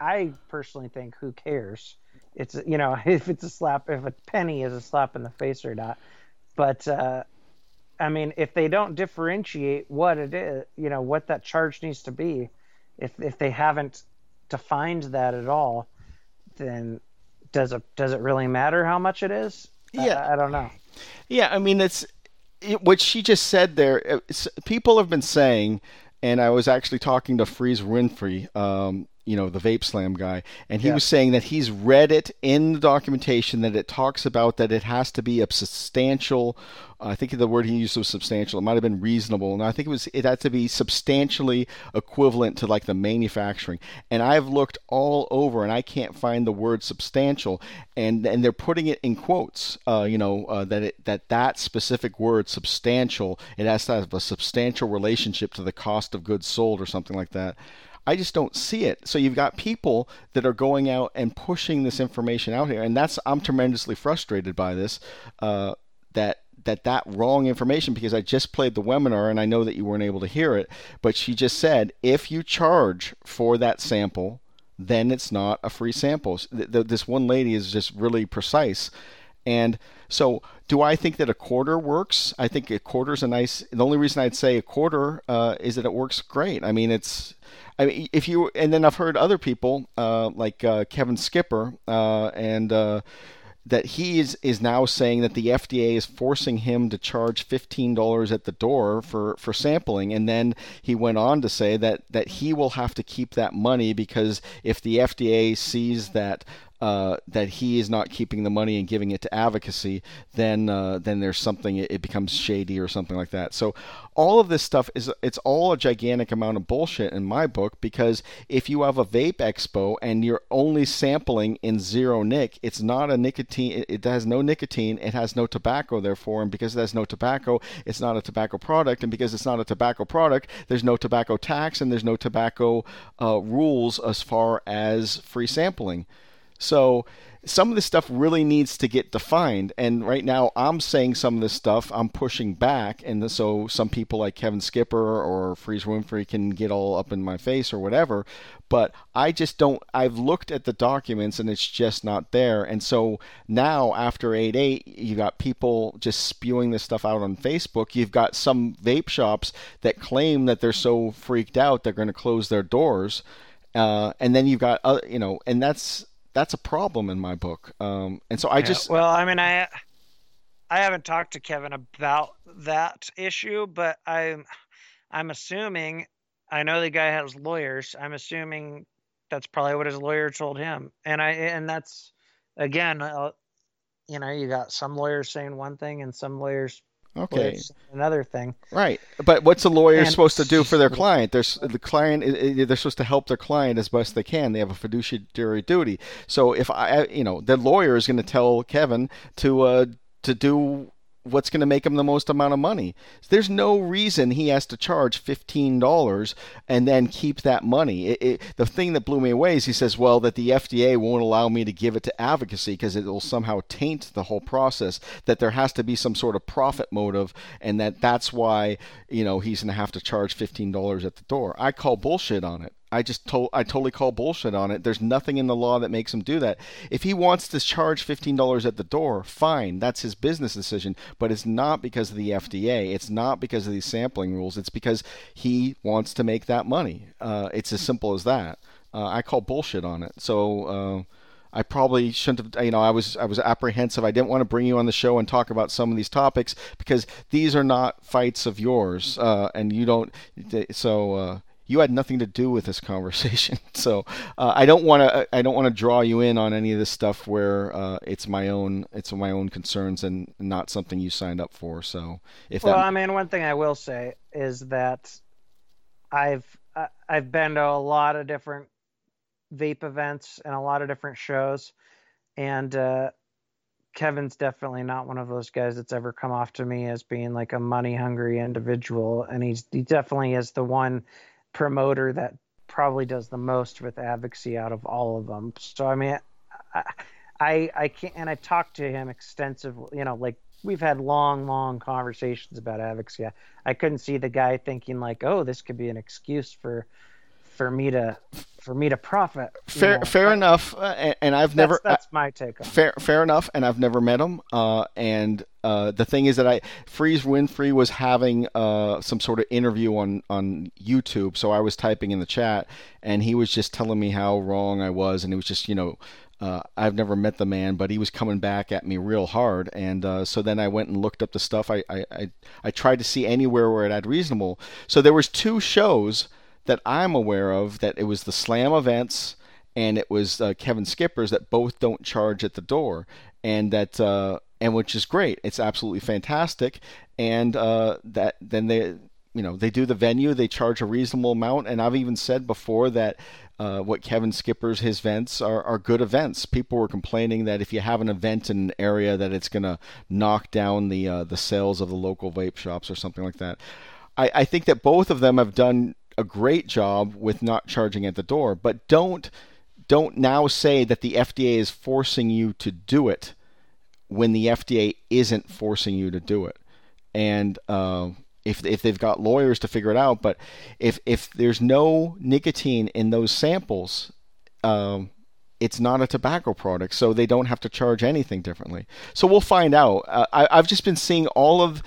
I personally think who cares? It's you know *laughs* if it's a slap if a penny is a slap in the face or not. But uh i mean if they don't differentiate what it is you know what that charge needs to be if if they haven't defined that at all then does it does it really matter how much it is? Yeah, I, I don't know. Yeah, I mean it's it, what she just said there. people have been saying, and I was actually talking to Freeze Winfrey, um, you know, the Vape Slam guy, and he yeah. was saying that he's read it in the documentation that it talks about that it has to be a substantial I think the word he used was substantial. It might have been reasonable, and I think it was it had to be substantially equivalent to like the manufacturing. And I've looked all over, and I can't find the word substantial. And and they're putting it in quotes. Uh, you know uh, that it that that specific word substantial it has to have a substantial relationship to the cost of goods sold or something like that. I just don't see it. So you've got people that are going out and pushing this information out here, and that's I'm tremendously frustrated by this. Uh, that that that wrong information because I just played the webinar and I know that you weren't able to hear it, but she just said if you charge for that sample, then it's not a free sample. This one lady is just really precise. And so, do I think that a quarter works? I think a quarter is a nice. The only reason I'd say a quarter uh, is that it works great. I mean, it's. I mean, if you and then I've heard other people uh, like uh, Kevin Skipper uh, and uh, that he is, is now saying that the FDA is forcing him to charge $15 at the door for, for sampling. And then he went on to say that, that he will have to keep that money because if the FDA sees that uh, that he is not keeping the money and giving it to advocacy, then uh, then there's something it, it, becomes shady or something like that. So all of this stuff is it's all a gigantic amount of bullshit in my book because if you have a vape expo and you're only sampling in zero nic, it's not a nicotine. It, it has no nicotine. It has no tobacco. Therefore, and because it has no tobacco, it's not a tobacco product. And because it's not a tobacco product, there's no tobacco tax and there's no tobacco uh, rules as far as free sampling. So some of this stuff really needs to get defined. And right now, I'm saying some of this stuff, I'm pushing back. And so some people like Kevin Skipper or Freeze Winfrey can get all up in my face or whatever. But I just don't, I've looked at the documents and it's just not there. And so now, after 8 8, you got people just spewing this stuff out on Facebook. You've got some vape shops that claim that they're so freaked out they're going to close their doors. Uh, and then you've got, uh, you know, and that's that's a problem in my book. Um, and so I yeah, just well, I mean, I I haven't talked to Kevin about that issue, but I'm I'm assuming I know the guy has lawyers. I'm assuming that's probably what his lawyer told him, and I and that's again, uh, you know, you got some lawyers saying one thing and some lawyers Okay. Another thing. Right. But what's a lawyer and, supposed to do for their *laughs* client? There's the client. They're supposed to help their client as best they can. They have a fiduciary duty. So if I, you know, the lawyer is going to tell Kevin to uh, to do what's going to make him the most amount of money. There's no reason he has to charge $15 and then keep that money. It, it, the thing that blew me away is he says, well, that the FDA won't allow me to give it to advocacy because it will somehow taint the whole process, that there has to be some sort of profit motive, and that that's why, you know, he's going to have to charge $15 at the door. I call bullshit on it. I just told I totally call bullshit on it. There's nothing in the law that makes him do that. If he wants to charge fifteen dollars at the door, fine, that's his business decision. But it's not because of the FDA. It's not because of these sampling rules. It's because he wants to make that money. Uh, it's as simple as that. Uh, I call bullshit on it. So. Uh, I probably shouldn't have. You know, I was I was apprehensive. I didn't want to bring you on the show and talk about some of these topics because these are not fights of yours, uh, and you don't. So uh, you had nothing to do with this conversation. *laughs* So uh, I don't want to I don't want to draw you in on any of this stuff where uh, it's my own it's my own concerns and not something you signed up for. So if well, that... I mean, one thing I will say is that I've I've been to a lot of different vape events and a lot of different shows, and uh, Kevin's definitely not one of those guys that's ever come off to me as being like a money hungry individual, and he's he definitely is the one promoter that probably does the most with advocacy out of all of them. So I mean, I I, can't, and I talked to him extensively. You know, like we've had long, long conversations about advocacy. I, I couldn't see the guy thinking like, oh, this could be an excuse for for me to for me to profit. Fair, know. fair enough. Uh, and, I've that's, never. That's my take. on Fair, it. fair enough. And I've never met him. Uh, and uh, the thing is that I Freeze Winfrey was having uh, some sort of interview on on YouTube, so I was typing in the chat, and he was just telling me how wrong I was, and it was just you know. Uh, I've never met the man, but he was coming back at me real hard, and uh, so then I went and looked up the stuff. I, I, I I tried to see anywhere where it had reasonable. So there was two shows that I'm aware of that it was the Slam events and it was uh, Kevin Skipper's that both don't charge at the door, and that uh, and which is great. It's absolutely fantastic, and uh, that then they you know they do the venue, they charge a reasonable amount, and I've even said before that. Uh, what Kevin Skipper's his events are, are good events. People were complaining that if you have an event in an area that it's going to knock down the uh, the sales of the local vape shops or something like that. I, I think that both of them have done a great job with not charging at the door, but don't don't now say that the FDA is forcing you to do it when the FDA isn't forcing you to do it. And uh, if if they've got lawyers to figure it out, but if if there's no nicotine in those samples, um, it's not a tobacco product, so they don't have to charge anything differently. So we'll find out. Uh, I, I've just been seeing all of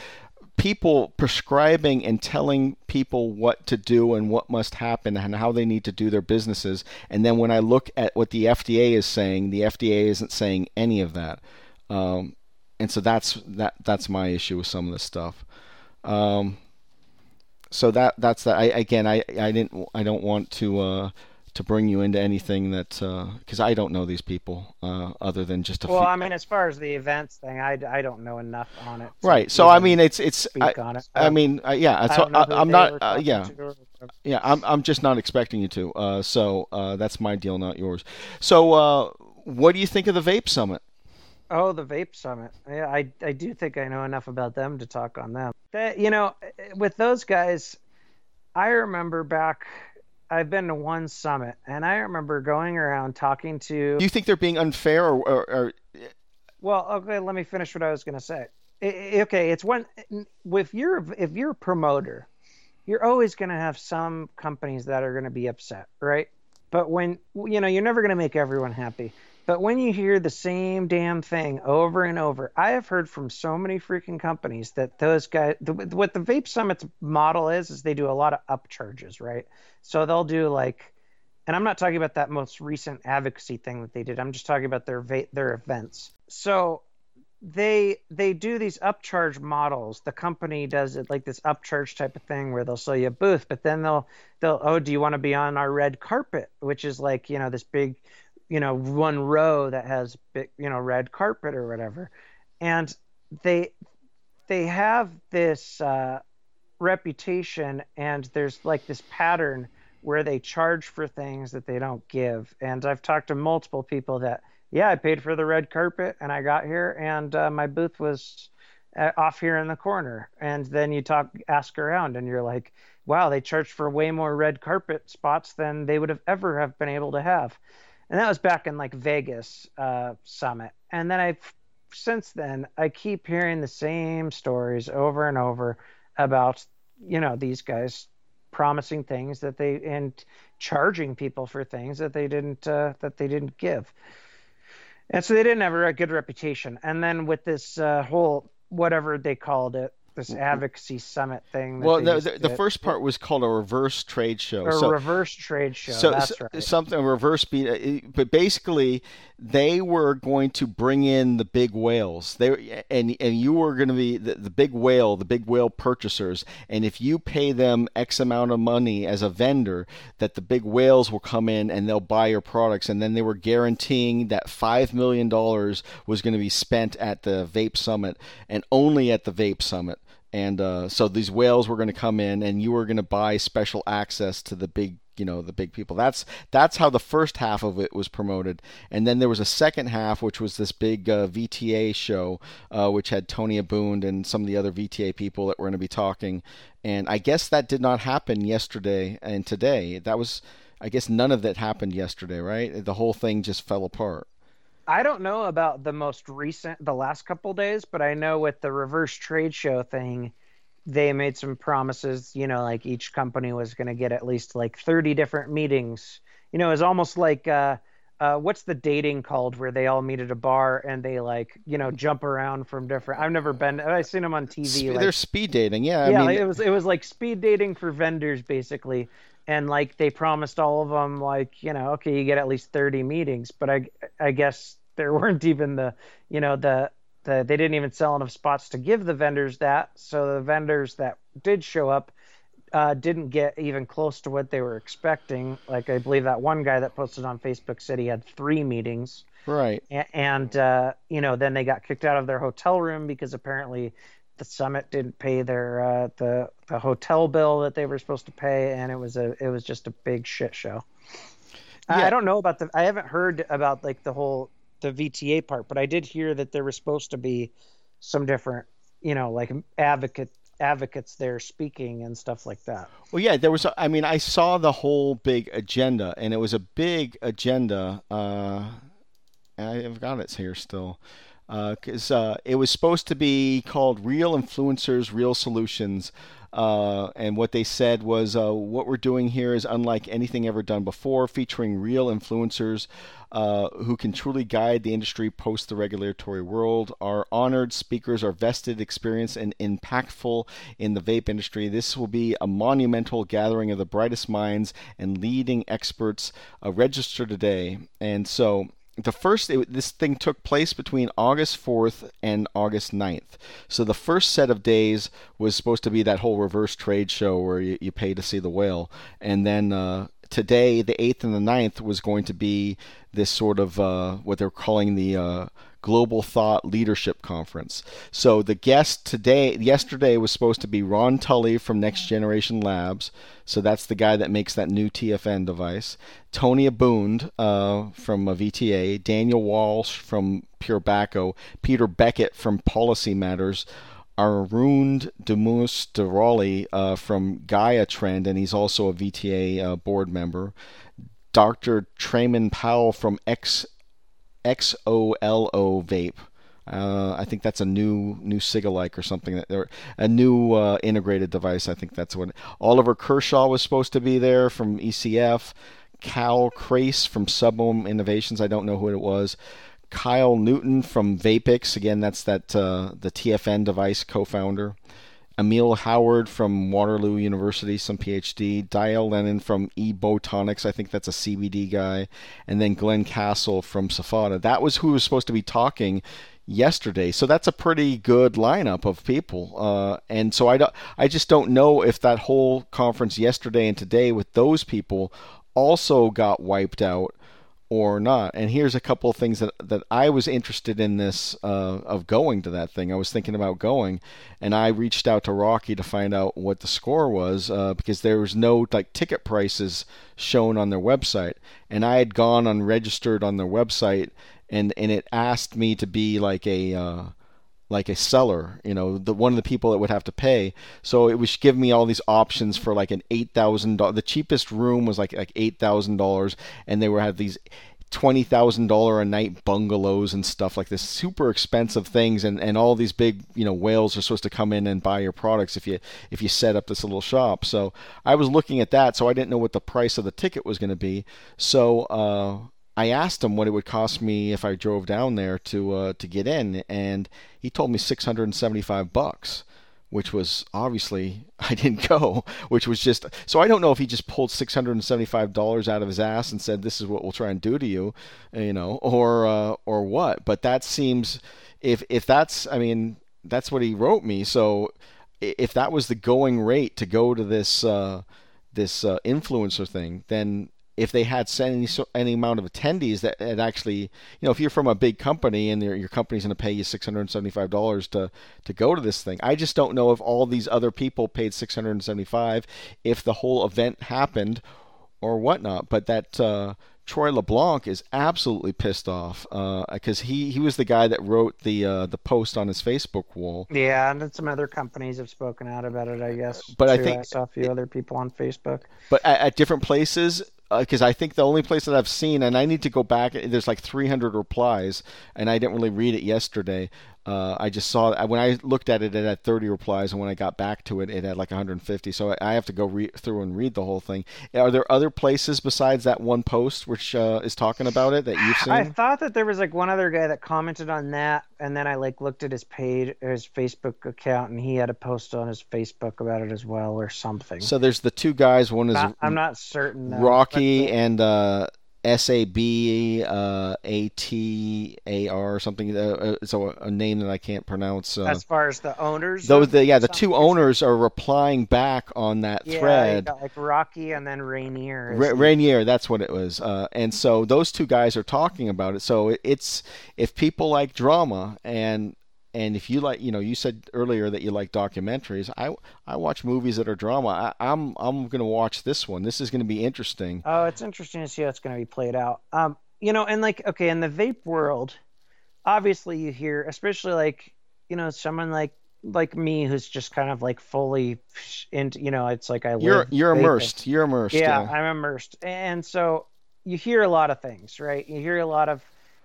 people prescribing and telling people what to do and what must happen and how they need to do their businesses. And then when I look at what the FDA is saying, the FDA isn't saying any of that. Um, and so that's that that's my issue with some of this stuff. Um, so that that's that. I again I I didn't I don't want to uh, to bring you into anything that because uh, I don't know these people uh, other than just a well few... I mean as far as the events thing I, I don't know enough on it right so I mean it's it's I, it. I, mean uh, yeah so I am not uh, yeah yeah I'm, I'm just not expecting you to uh, so uh, that's my deal not yours so what do you think of the vape summit Oh, the Vape Summit. Yeah, I I do think I know enough about them to talk on them. That, you know, with those guys, I remember back. I've been to one summit, and I remember going around talking to. Do you think they're being unfair, or, or, or... well, okay, let me finish what I was going to say. okay, it's one. If you're if you're a promoter, you're always going to have some companies that are going to be upset, right? But when you know, you're never going to make everyone happy. But when you hear the same damn thing over and over, I have heard from so many freaking companies that those guys, the, what the Vape Summit's model is, is they do a lot of upcharges, right? So they'll do like, and I'm not talking about that most recent advocacy thing that they did. I'm just talking about their va- their events. So they they do these upcharge models. The company does it like this upcharge type of thing where they'll sell you a booth, but then they'll they'll oh, do you want to be on our red carpet, which is like you know this big you know one row that has big, you know red carpet or whatever. And they they have this uh, reputation and there's like this pattern where they charge for things that they don't give. And i've talked to multiple people that yeah i paid for the red carpet and i got here and uh, my booth was uh, off here in the corner. And then you talk ask around and you're like wow they charged for way more red carpet spots than they would have ever have been able to have and that was back in like Vegas uh, summit. And then I, since then, I keep hearing the same stories over and over about you know these guys promising things that they and charging people for things that they didn't uh, that they didn't give. And so they didn't have a good reputation. And then with this uh, whole whatever they called it, this advocacy summit thing. well, the, the, the, first part was called a reverse trade show. A so, reverse trade show. So, that's right. Something reverse beat, uh, but basically they were going to bring in the big whales. They and and you were going to be the, the big whale, the big whale purchasers. And if you pay them X amount of money as a vendor, that the big whales will come in and they'll buy your products. And then they were guaranteeing that five million dollars was going to be spent at the Vape Summit and only at the Vape Summit and uh, so these whales were going to come in and you were going to buy special access to the big you know the big people. That's that's how the first half of it was promoted. And then there was a second half which was this big uh, vta show uh, which had tony Abboud and some of the other vta people that were going to be talking. And i guess that did not happen yesterday and today. That was i guess none of that happened yesterday right? The whole thing just fell apart I don't know about the most recent, the last couple days, but I know with the reverse trade show thing, they made some promises. You know, like each company was going to get at least like 30 different meetings. You know, it's almost like uh, uh, what's the dating called where they all meet at a bar and they like you know jump around from different. I've never been. I've seen them on TV. Sp- like, they're speed dating, yeah. Yeah, I mean... it was it was like speed dating for vendors basically and like they promised all of them like you know okay you get at least 30 meetings but i i guess there *laughs* weren't even the you know the the they didn't even sell enough spots to give the vendors that. So the vendors that did show up uh, didn't get even close to what they were expecting. Like i believe that one guy that posted on facebook said he had three meetings. Right. And uh, you know then they got kicked out of their hotel room because apparently the summit didn't pay their uh, the the hotel bill that they were supposed to pay, and it was a it was just a big shit show. Yeah. I don't know about the. I haven't heard about like the whole the VTA part, but I did hear that there was supposed to be some different, you know, like advocate advocates there speaking and stuff like that. Well, yeah, there was. I mean, I saw the whole big agenda, and it was a big agenda. Uh, I've got it here still because uh, uh, it was supposed to be called Real Influencers, Real Solutions. Uh, and what they said was, uh, what we're doing here is unlike anything ever done before, featuring real influencers uh, who can truly guide the industry post the regulatory world. Our honored speakers are vested, experienced, and impactful in the vape industry. This will be a monumental gathering of the brightest minds and leading experts uh, registered today. And so, the first it, this thing took place between August 4th and August 9th. So the first set of days was supposed to be that whole reverse trade show where you, you pay to see the whale, and then uh, today, the 8th and the 9th, was going to be this sort of uh, what they're calling the uh, Global Thought Leadership Conference. So the guest today, yesterday, was supposed to be Ron Tully from Next Generation Labs. So that's the guy that makes that new TFN device. Tony Abboud uh, from VTA, Daniel Walsh from Pure PureBacco, Peter Beckett from Policy Matters. Arun Demus Derali uh, from Gaia Trend, and he's also a VTA uh, board member. Dr. Trayman Powell from X XOLO vape. Uh, I think that's a new new cigalike or something that or a new uh, integrated device. I think that's what Oliver Kershaw was supposed to be there from ECF. Cal Crace from Subohm Innovations. I don't know who it was. Kyle Newton from Vapix. Again, that's that uh, the TFN device co-founder. Emil Howard from Waterloo University, some PhD. Dial Lennon from eBotonics, I think that's a CBD guy. And then Glenn Castle from SFATA. That was who was supposed to be talking yesterday. So that's a pretty good lineup of people. Uh, and so I, don't, I just don't know if that whole conference yesterday and today with those people also got wiped out or not. And here's a couple of things that that I was interested in this uh, of going to that thing. I was thinking about going, and I reached out to Rocky to find out what the score was uh, because there was no like ticket prices shown on their website, and I had gone unregistered on their website, and and it asked me to be like a uh, like a seller, you know, the one of the people that would have to pay. So it was giving me all these options for like an eight thousand dollars. The cheapest room was like like eight thousand dollars, and they were had these twenty thousand dollar a night bungalows and stuff like this, super expensive things, and, and all these big you know whales are supposed to come in and buy your products if you if you set up this little shop. So I was looking at that, so I didn't know what the price of the ticket was going to be. So uh, I asked him what it would cost me if I drove down there to uh, to get in, and he told me 675 bucks, which was obviously *laughs* I didn't go, which was just so I don't know if he just pulled 675 dollars out of his ass and said this is what we'll try and do to you, you know, or uh, or what. But that seems if if that's I mean that's what he wrote me. So if that was the going rate to go to this uh, this uh, influencer thing, then if they had any any amount of attendees that had actually, you know, if you're from a big company and your company's going to pay you six hundred and seventy five dollars to to go to this thing, I just don't know if all these other people paid six hundred and seventy five, if the whole event happened, or whatnot. But that uh, Troy LeBlanc is absolutely pissed off because uh, he he was the guy that wrote the uh, the post on his Facebook wall. Yeah, and then some other companies have spoken out about it, I guess. But too. I think I saw a few it, other people on Facebook. But at, at different places, because uh, I think the only place that I've seen, and I need to go back. There's like 300 replies, and I didn't really read it yesterday. Uh, I just saw when I looked at it, it had 30 replies, and when I got back to it, it had like 150. So I have to go re- through and read the whole thing. Are there other places besides that one post which uh, is talking about it that you've seen? I thought that there was like one other guy that commented on that, and then I like looked at his page, his Facebook account, and he had a post on his Facebook about it as well, or something. So there's the two guys. One is not, I'm not certain. Though, Rocky and. Uh, S A B uh, A T A R or something. Uh, uh, it's a, a, name that I can't pronounce. Uh, as far as the owners, those the yeah the two owners are replying back on that yeah, thread. like Rocky and then Rainier. Ra- Rainier, that's what it was. Uh, and so those two guys are talking about it. So it, it's if people like drama and and if you like, you know, you said earlier that you like documentaries. I I watch movies that are drama. I, am I'm, I'm going to watch this one. This is going to be interesting. Oh, it's interesting to see how it's going to be played out. Um, you know, and like okay, in the vape world, obviously you hear, especially like you know, someone like like me who's just kind of like fully into, you know, it's like I live. You're you're immersed. You're immersed. Yeah, yeah, I'm immersed, and so you hear a lot of things, right? You hear a lot of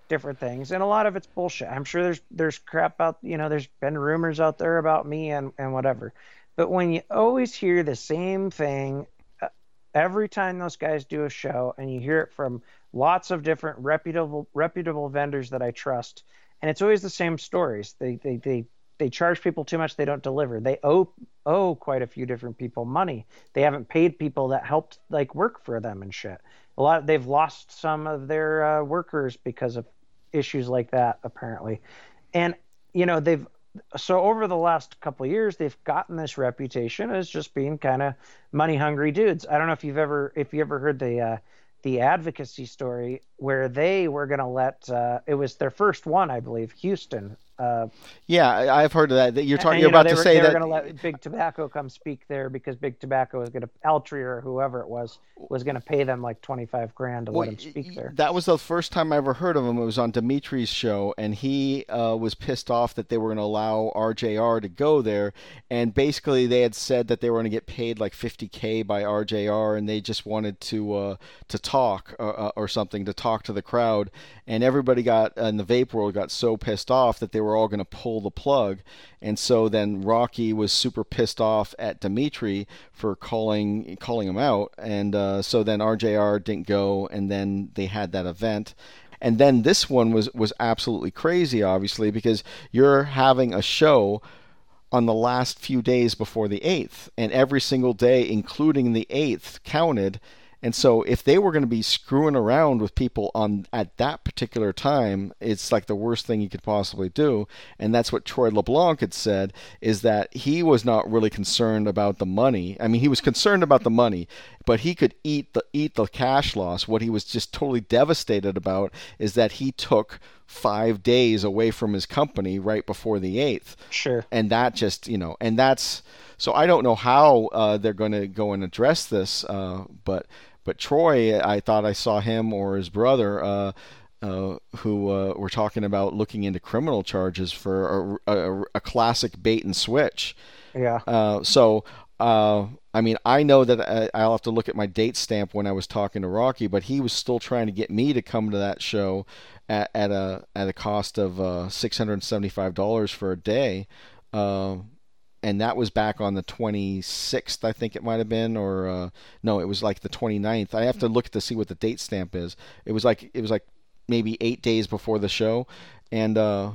different things. And a lot of it's bullshit. I'm sure there's there's crap out you know there's been rumors out there about me and and whatever. But when you always hear the same thing uh, every time those guys do a show and you hear it from lots of different reputable reputable vendors that i trust and it's always the same stories. They they they they charge people too much. They don't deliver. They owe owe quite a few different people money. They haven't paid people that helped like work for them and shit. A lot they've lost some of their uh, workers because of issues like that apparently and you know they've so over the last couple years, they've gotten this reputation as just being kind of money hungry dudes. I don't know if you've ever if you ever heard the uh, the advocacy story where they were going to let uh, it was their first one, I believe, Houston uh, yeah, I've heard of that. That you're talking. you're about know, to were, say they that were going to let Big Tobacco come speak there because Big Tobacco was going to Altria or whoever it was was going to pay them like twenty five grand to well, let him speak there. That was the first time I ever heard of him. It was on Dimitri's show, and he uh, was pissed off that they were going to allow RJR to go there, and basically they had said that they were going to get paid like fifty k by RJR, and they just wanted to uh, to talk or, uh, uh, or something to talk to the crowd, and everybody got in the vape world got so pissed off that they were all going to pull the the plug. And so then Rocky was super pissed off at Dimitri for calling calling him out. And uh, so then RJR didn't go, and then they had that event. And then this one was was absolutely crazy, obviously, because you're having a show on the last few days before the 8th, and every single day, including the 8th, counted. And so if they were going to be screwing around with people on at that particular time, it's like the worst thing you could possibly do. And that's what Troy LeBlanc had said is that he was not really concerned about the money. I mean, he was concerned about the money, but he could eat the eat the cash loss. What he was just totally devastated about is that he took five days away from his company right before the eighth. Sure. And that just you know, and that's so I don't know how uh, they're going to go and address this, uh, but but Troy, I thought I saw him or his brother. Uh, uh, who uh, were talking about looking into criminal charges for a, a, a classic bait and switch. Yeah. Uh, so, uh, I mean, I know that uh, I, will have to look at my date stamp when I was talking to Rocky, but he was still trying to get me to come to that show at, at a at a cost of uh, six hundred seventy five dollars for a day. Uh, and that was back on the 26th, I think it might have been, or uh, no, it was like the 29th. I have to look to see what the date stamp is. It was like it was like maybe eight days before the show, and uh,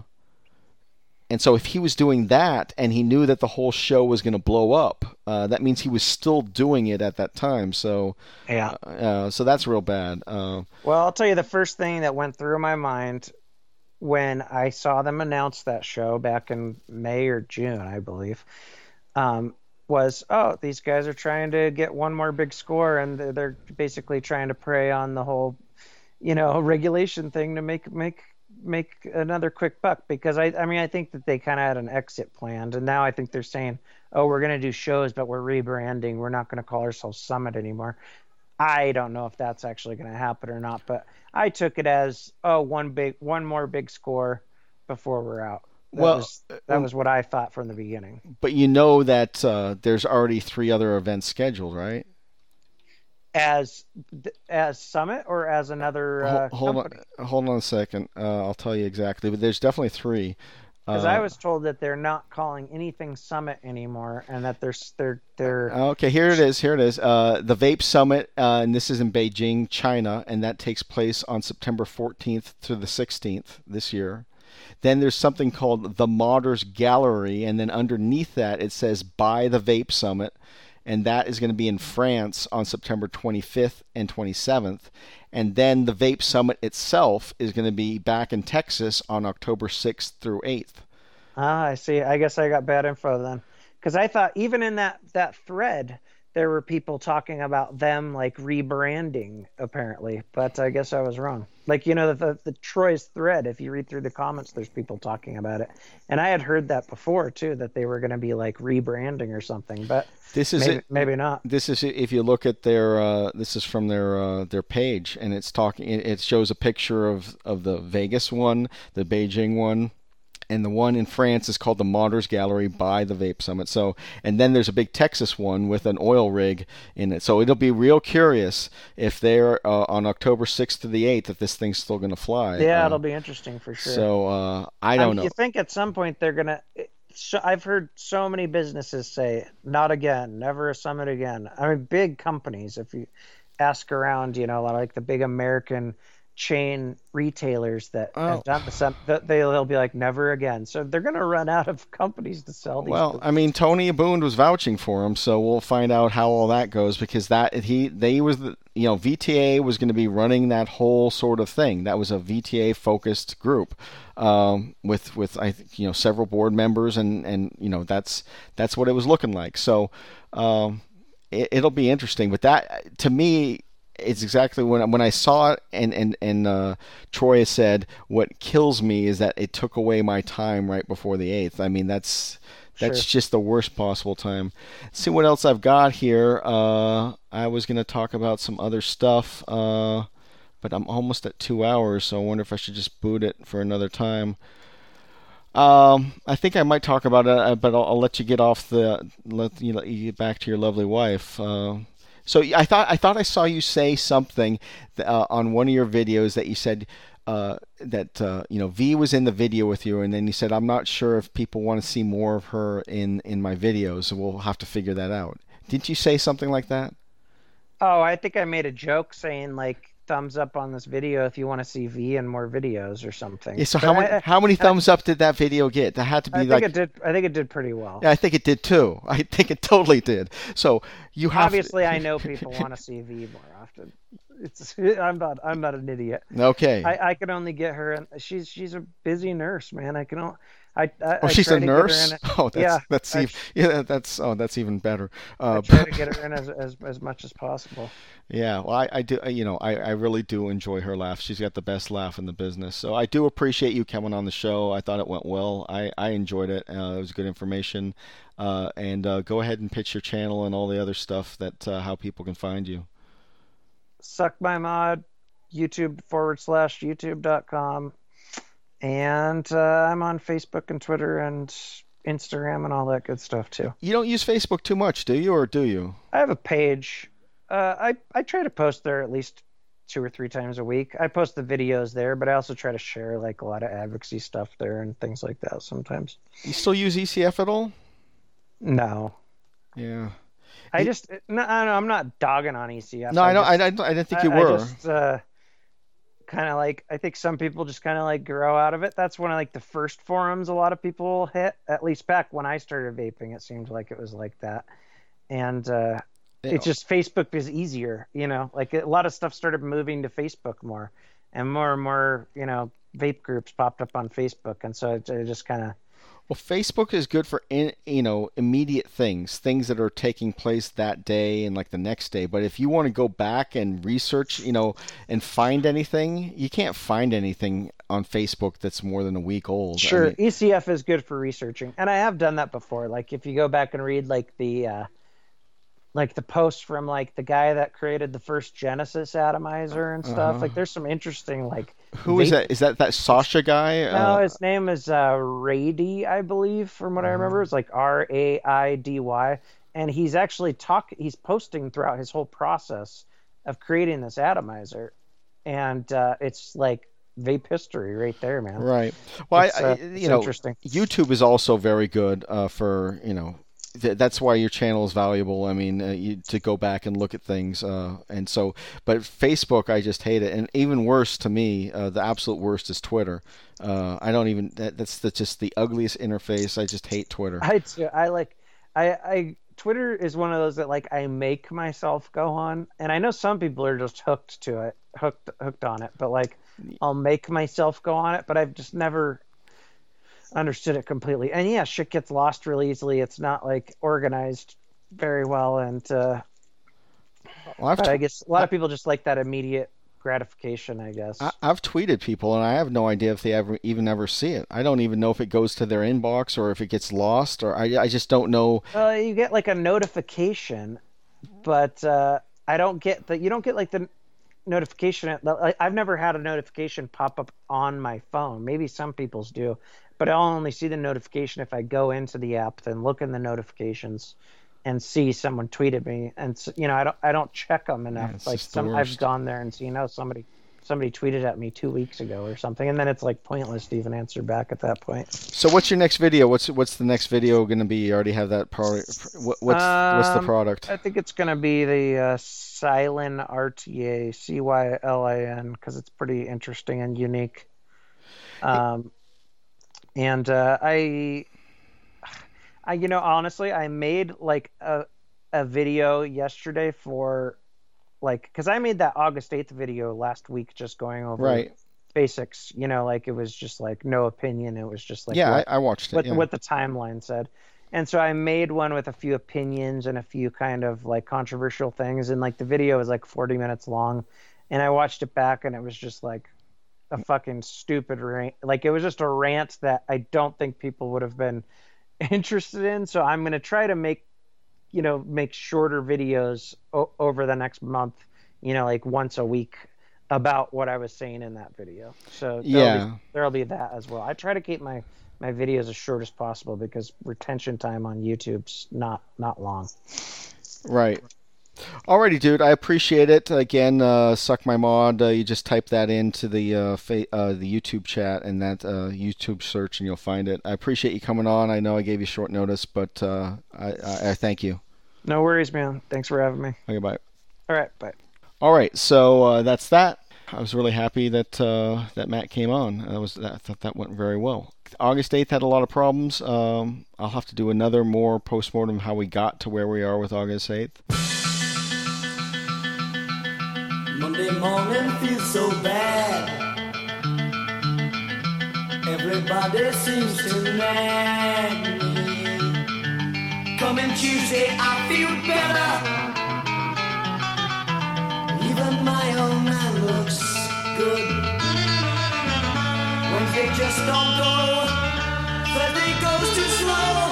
and so if he was doing that and he knew that the whole show was going to blow up, uh, that means he was still doing it at that time. So yeah, uh, so that's real bad. Uh, well, I'll tell you the first thing that went through my mind when I saw them announce that show back in May or June, I believe, um, was oh these guys are trying to get one more big score and they're basically trying to prey on the whole, you know, *laughs* regulation thing to make make make another quick buck because I I mean I think that they kind of had an exit planned and now I think they're saying oh we're going to do shows but we're rebranding we're not going to call ourselves Summit anymore. I don't know if that's actually going to happen or not, but I took it as oh one big one more big score before we're out. That well, was, that was what I thought from the beginning. But you know that uh, there's already three other events scheduled, right? As as Summit or as another uh, hold, company? on, hold on a second. Uh, I'll tell you exactly. But there's definitely three. Because uh, I was told that they're not calling anything Summit anymore, and that they're they're they're. Okay, here it is. Here it is. Uh, the Vape Summit, uh, and this is in Beijing, China, and that takes place on September 14th to the 16th this year. Then there's something called the Modders Gallery, and then underneath that it says "By the Vape Summit," and that is going to be in France on September 25th and 27th. And then the Vape Summit itself is going to be back in Texas on October 6th through 8th. Ah, I see. I guess I got bad info then. Because I thought even in that, that thread, there were people talking about them like rebranding apparently, but I guess I was wrong. Like you know the, the, the Troy's thread, if you read through the comments, there's people talking about it, and I had heard that before too that they were going to be like rebranding or something, but this is maybe, it. maybe not. This is if you look at their uh, this is from their uh, their page, and it's talking. It shows a picture of of the Vegas one, the Beijing one, and the one in France is called the Modders Gallery by the Vape Summit. So, and then there's a big Texas one with an oil rig in it. So it'll be real curious if they're uh, on October 6th to the 8th if this thing's still going to fly. Yeah, uh, it'll be interesting for sure. So uh, I don't I know. You think at some point they're going to? So I've heard so many businesses say, "Not again, never a summit again." I mean, big companies. If you ask around, you know, a lot like the big American chain retailers that Oh. have done this, they'll be like never again. So they're going to run out of companies to sell these. Well, I mean, Tony Abboud was vouching for him, so we'll find out how all that goes because that he they was the you know VTA was going to be running that whole sort of thing. That was a VTA focused group um, with with I think you know several board members and and you know that's that's what it was looking like. So um, it, it'll be interesting. But that to me. It's exactly when when I saw it, and and and uh, Troy has said, "What kills me is that it took away my time right before the eighth. I mean, that's that's Sure. just the worst possible time. see what else I've got here. Uh, I was going to talk about some other stuff, uh, but I'm almost at two hours, so I wonder if I should just boot it for another time. Um, I think I might talk about it, uh, but I'll, I'll let you get off the let you, let you get back to your lovely wife. Uh, so I thought I thought I saw you say something uh, on one of your videos that you said uh, that uh, you know V was in the video with you, and then you said I'm not sure if people want to see more of her in in my videos, so we'll have to figure that out. Didn't you say something like that? oh, I think I made a joke saying like thumbs up on this video if you want to see V and more videos or something. Yeah, so But how many how many thumbs up did that video get? That had to be I think like it did. I think it did pretty well. Yeah, I think it did too. I think it totally did. So you have Obviously, I know people *laughs* want to see V more often. It's *laughs* I'm not I'm not an idiot. Okay. I, I can only get her. She's she's a busy nurse, man. I can. o- I, I oh, I she's a to get her nurse. in- *laughs* Oh, that's yeah, that's I- even, yeah, that's oh, that's even better. I Uh, try to *laughs* get her in as, as as much as possible. yeah, well, I, I do. You know, I, I really do enjoy her laugh. She's got the best laugh in the business. So I do appreciate you coming on the show. I thought it went well. I I enjoyed it. Uh, it was good information. Uh, and uh, go ahead and pitch your channel and all the other stuff that uh, how people can find you. Suck my mod, YouTube forward slash YouTube.com. And uh, I'm on Facebook and Twitter and Instagram and all that good stuff too. You don't use Facebook too much, do you, or do you? I have a page. Uh, I I try to post there at least two or three times a week. I post the videos there, but I also try to share like a lot of advocacy stuff there and things like that sometimes. You still use ECF at all? No, Yeah. I You- just no, I know I'm not dogging on ECF. No, I, know. just- I, I, I didn't think you I were. just uh, kind of like I think some people just kind of like grow out of it. That's one of like the first forums a lot of people hit. At least back when I started vaping, it seemed like it was like that. And uh, it's just Facebook is easier, you know. Like a lot of stuff started moving to Facebook more, and more and more, you know, vape groups popped up on Facebook, and so it, it just kind of Well, Facebook is good for in, you know immediate things, things that are taking place that day and like the next day. But if you want to go back and research, you know, and find anything, you can't find anything on Facebook that's more than a week old. I Sure, mean, ECF is good for researching, and I have done that before. Like if you go back and read like the uh, like the post from like the guy that created the first Genesis atomizer and stuff. Uh-huh. Like there's some interesting like. who is vape- that? Is that that Sasha guy? No, Uh, his name is uh, Raidy, I believe, from what I remember. It's like R A I D Y, and he's actually talk. He's posting throughout his whole process of creating this atomizer, and uh, it's like vape history right there, man. Right. Well, I, uh, you know, interesting. YouTube is also very good uh, for you know. Th- that's why your channel is valuable. I mean, uh, you, to go back and look at things, uh, and so. But Facebook, I just hate it, and even worse to me, uh, the absolute worst is Twitter. Uh, I don't even. That, that's the, just the ugliest interface. I just hate Twitter. I too, I like I I Twitter is one of those that like I make myself go on, and I know some people are just hooked to it, hooked hooked on it. But like I'll make myself go on it, but I've just never understood it completely. And yeah, shit gets lost really easily. It's not like organized very well, and uh, Well, but tw- guess a lot of people just like that immediate gratification. I guess. I, I've tweeted people, and I have no idea if they ever even ever see it. I don't even know if it goes to their inbox or if it gets lost, or I, I just don't know. Uh, you get like a notification, but uh, I don't get the. You don't get like the notification. I've never had a notification pop up on my phone. Maybe some people's do, but I'll only see the notification if I go into the app, then look in the notifications, and see someone tweeted me. And you know, I don't. I don't check them enough. it's like some, I've gone there and seen, oh, somebody somebody tweeted at me two weeks ago or something, and then it's like pointless to even answer back at that point. So what's your next video? What's what's the next video going to be? You already have that product. What, what's what's the Um, product? I think it's gonna be the uh, Cylin RTA, C Y L I N, because it's pretty interesting and unique. Um, and uh, I, I, you know, honestly, I made like a a video yesterday for like because I made that August eighth video last week, just going over Right. basics. You know, like it was just like no opinion. It was just like yeah, what- I, I watched it. what, yeah. what the timeline said. And so I made one with a few opinions and a few kind of like controversial things. And like the video was like 40 minutes long. And I watched it back and it was just like a fucking stupid rant. Like it was just a rant that I don't think people would have been *laughs* interested in. So I'm going to try to make, you know, make shorter videos o- over the next month, you know, like once a week about what I was saying in that video. So there'll Yeah. be, there'll be that as well. I try to keep my my videos as short as possible because retention time on YouTube's not not long. Right. Alrighty, dude. I appreciate it. Again, uh, suck my mod. Uh, you just type that into the uh, fa- uh, the YouTube chat and that uh, YouTube search, and you'll find it. I appreciate you coming on. I know I gave you short notice, but uh, I, I, I thank you. No worries, man. Thanks for having me. Okay, bye. All right, bye. All right, so uh, that's that. I was really happy that uh, that Matt came on. I was I thought that went very well. August eighth had a lot of problems. Um, I'll have to do another more postmortem how we got to where we are with August eighth. Monday morning feels so bad. Everybody seems to nag me. Coming Tuesday, I feel better. Even my old man looks good. Wednesday just don't go. Thursday goes too slow.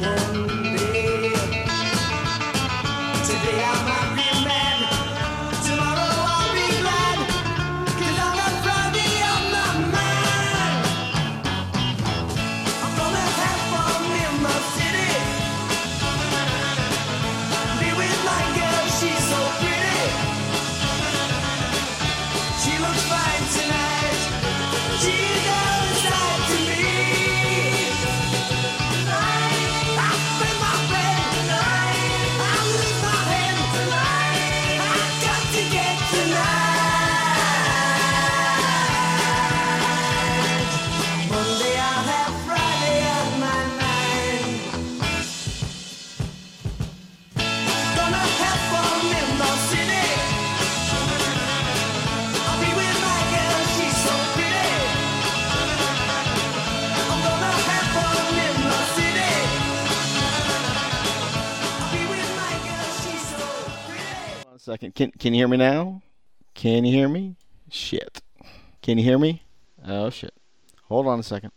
One second. Can can you hear me now? Can you hear me? Shit. Can you hear me? Oh shit. Hold on a second.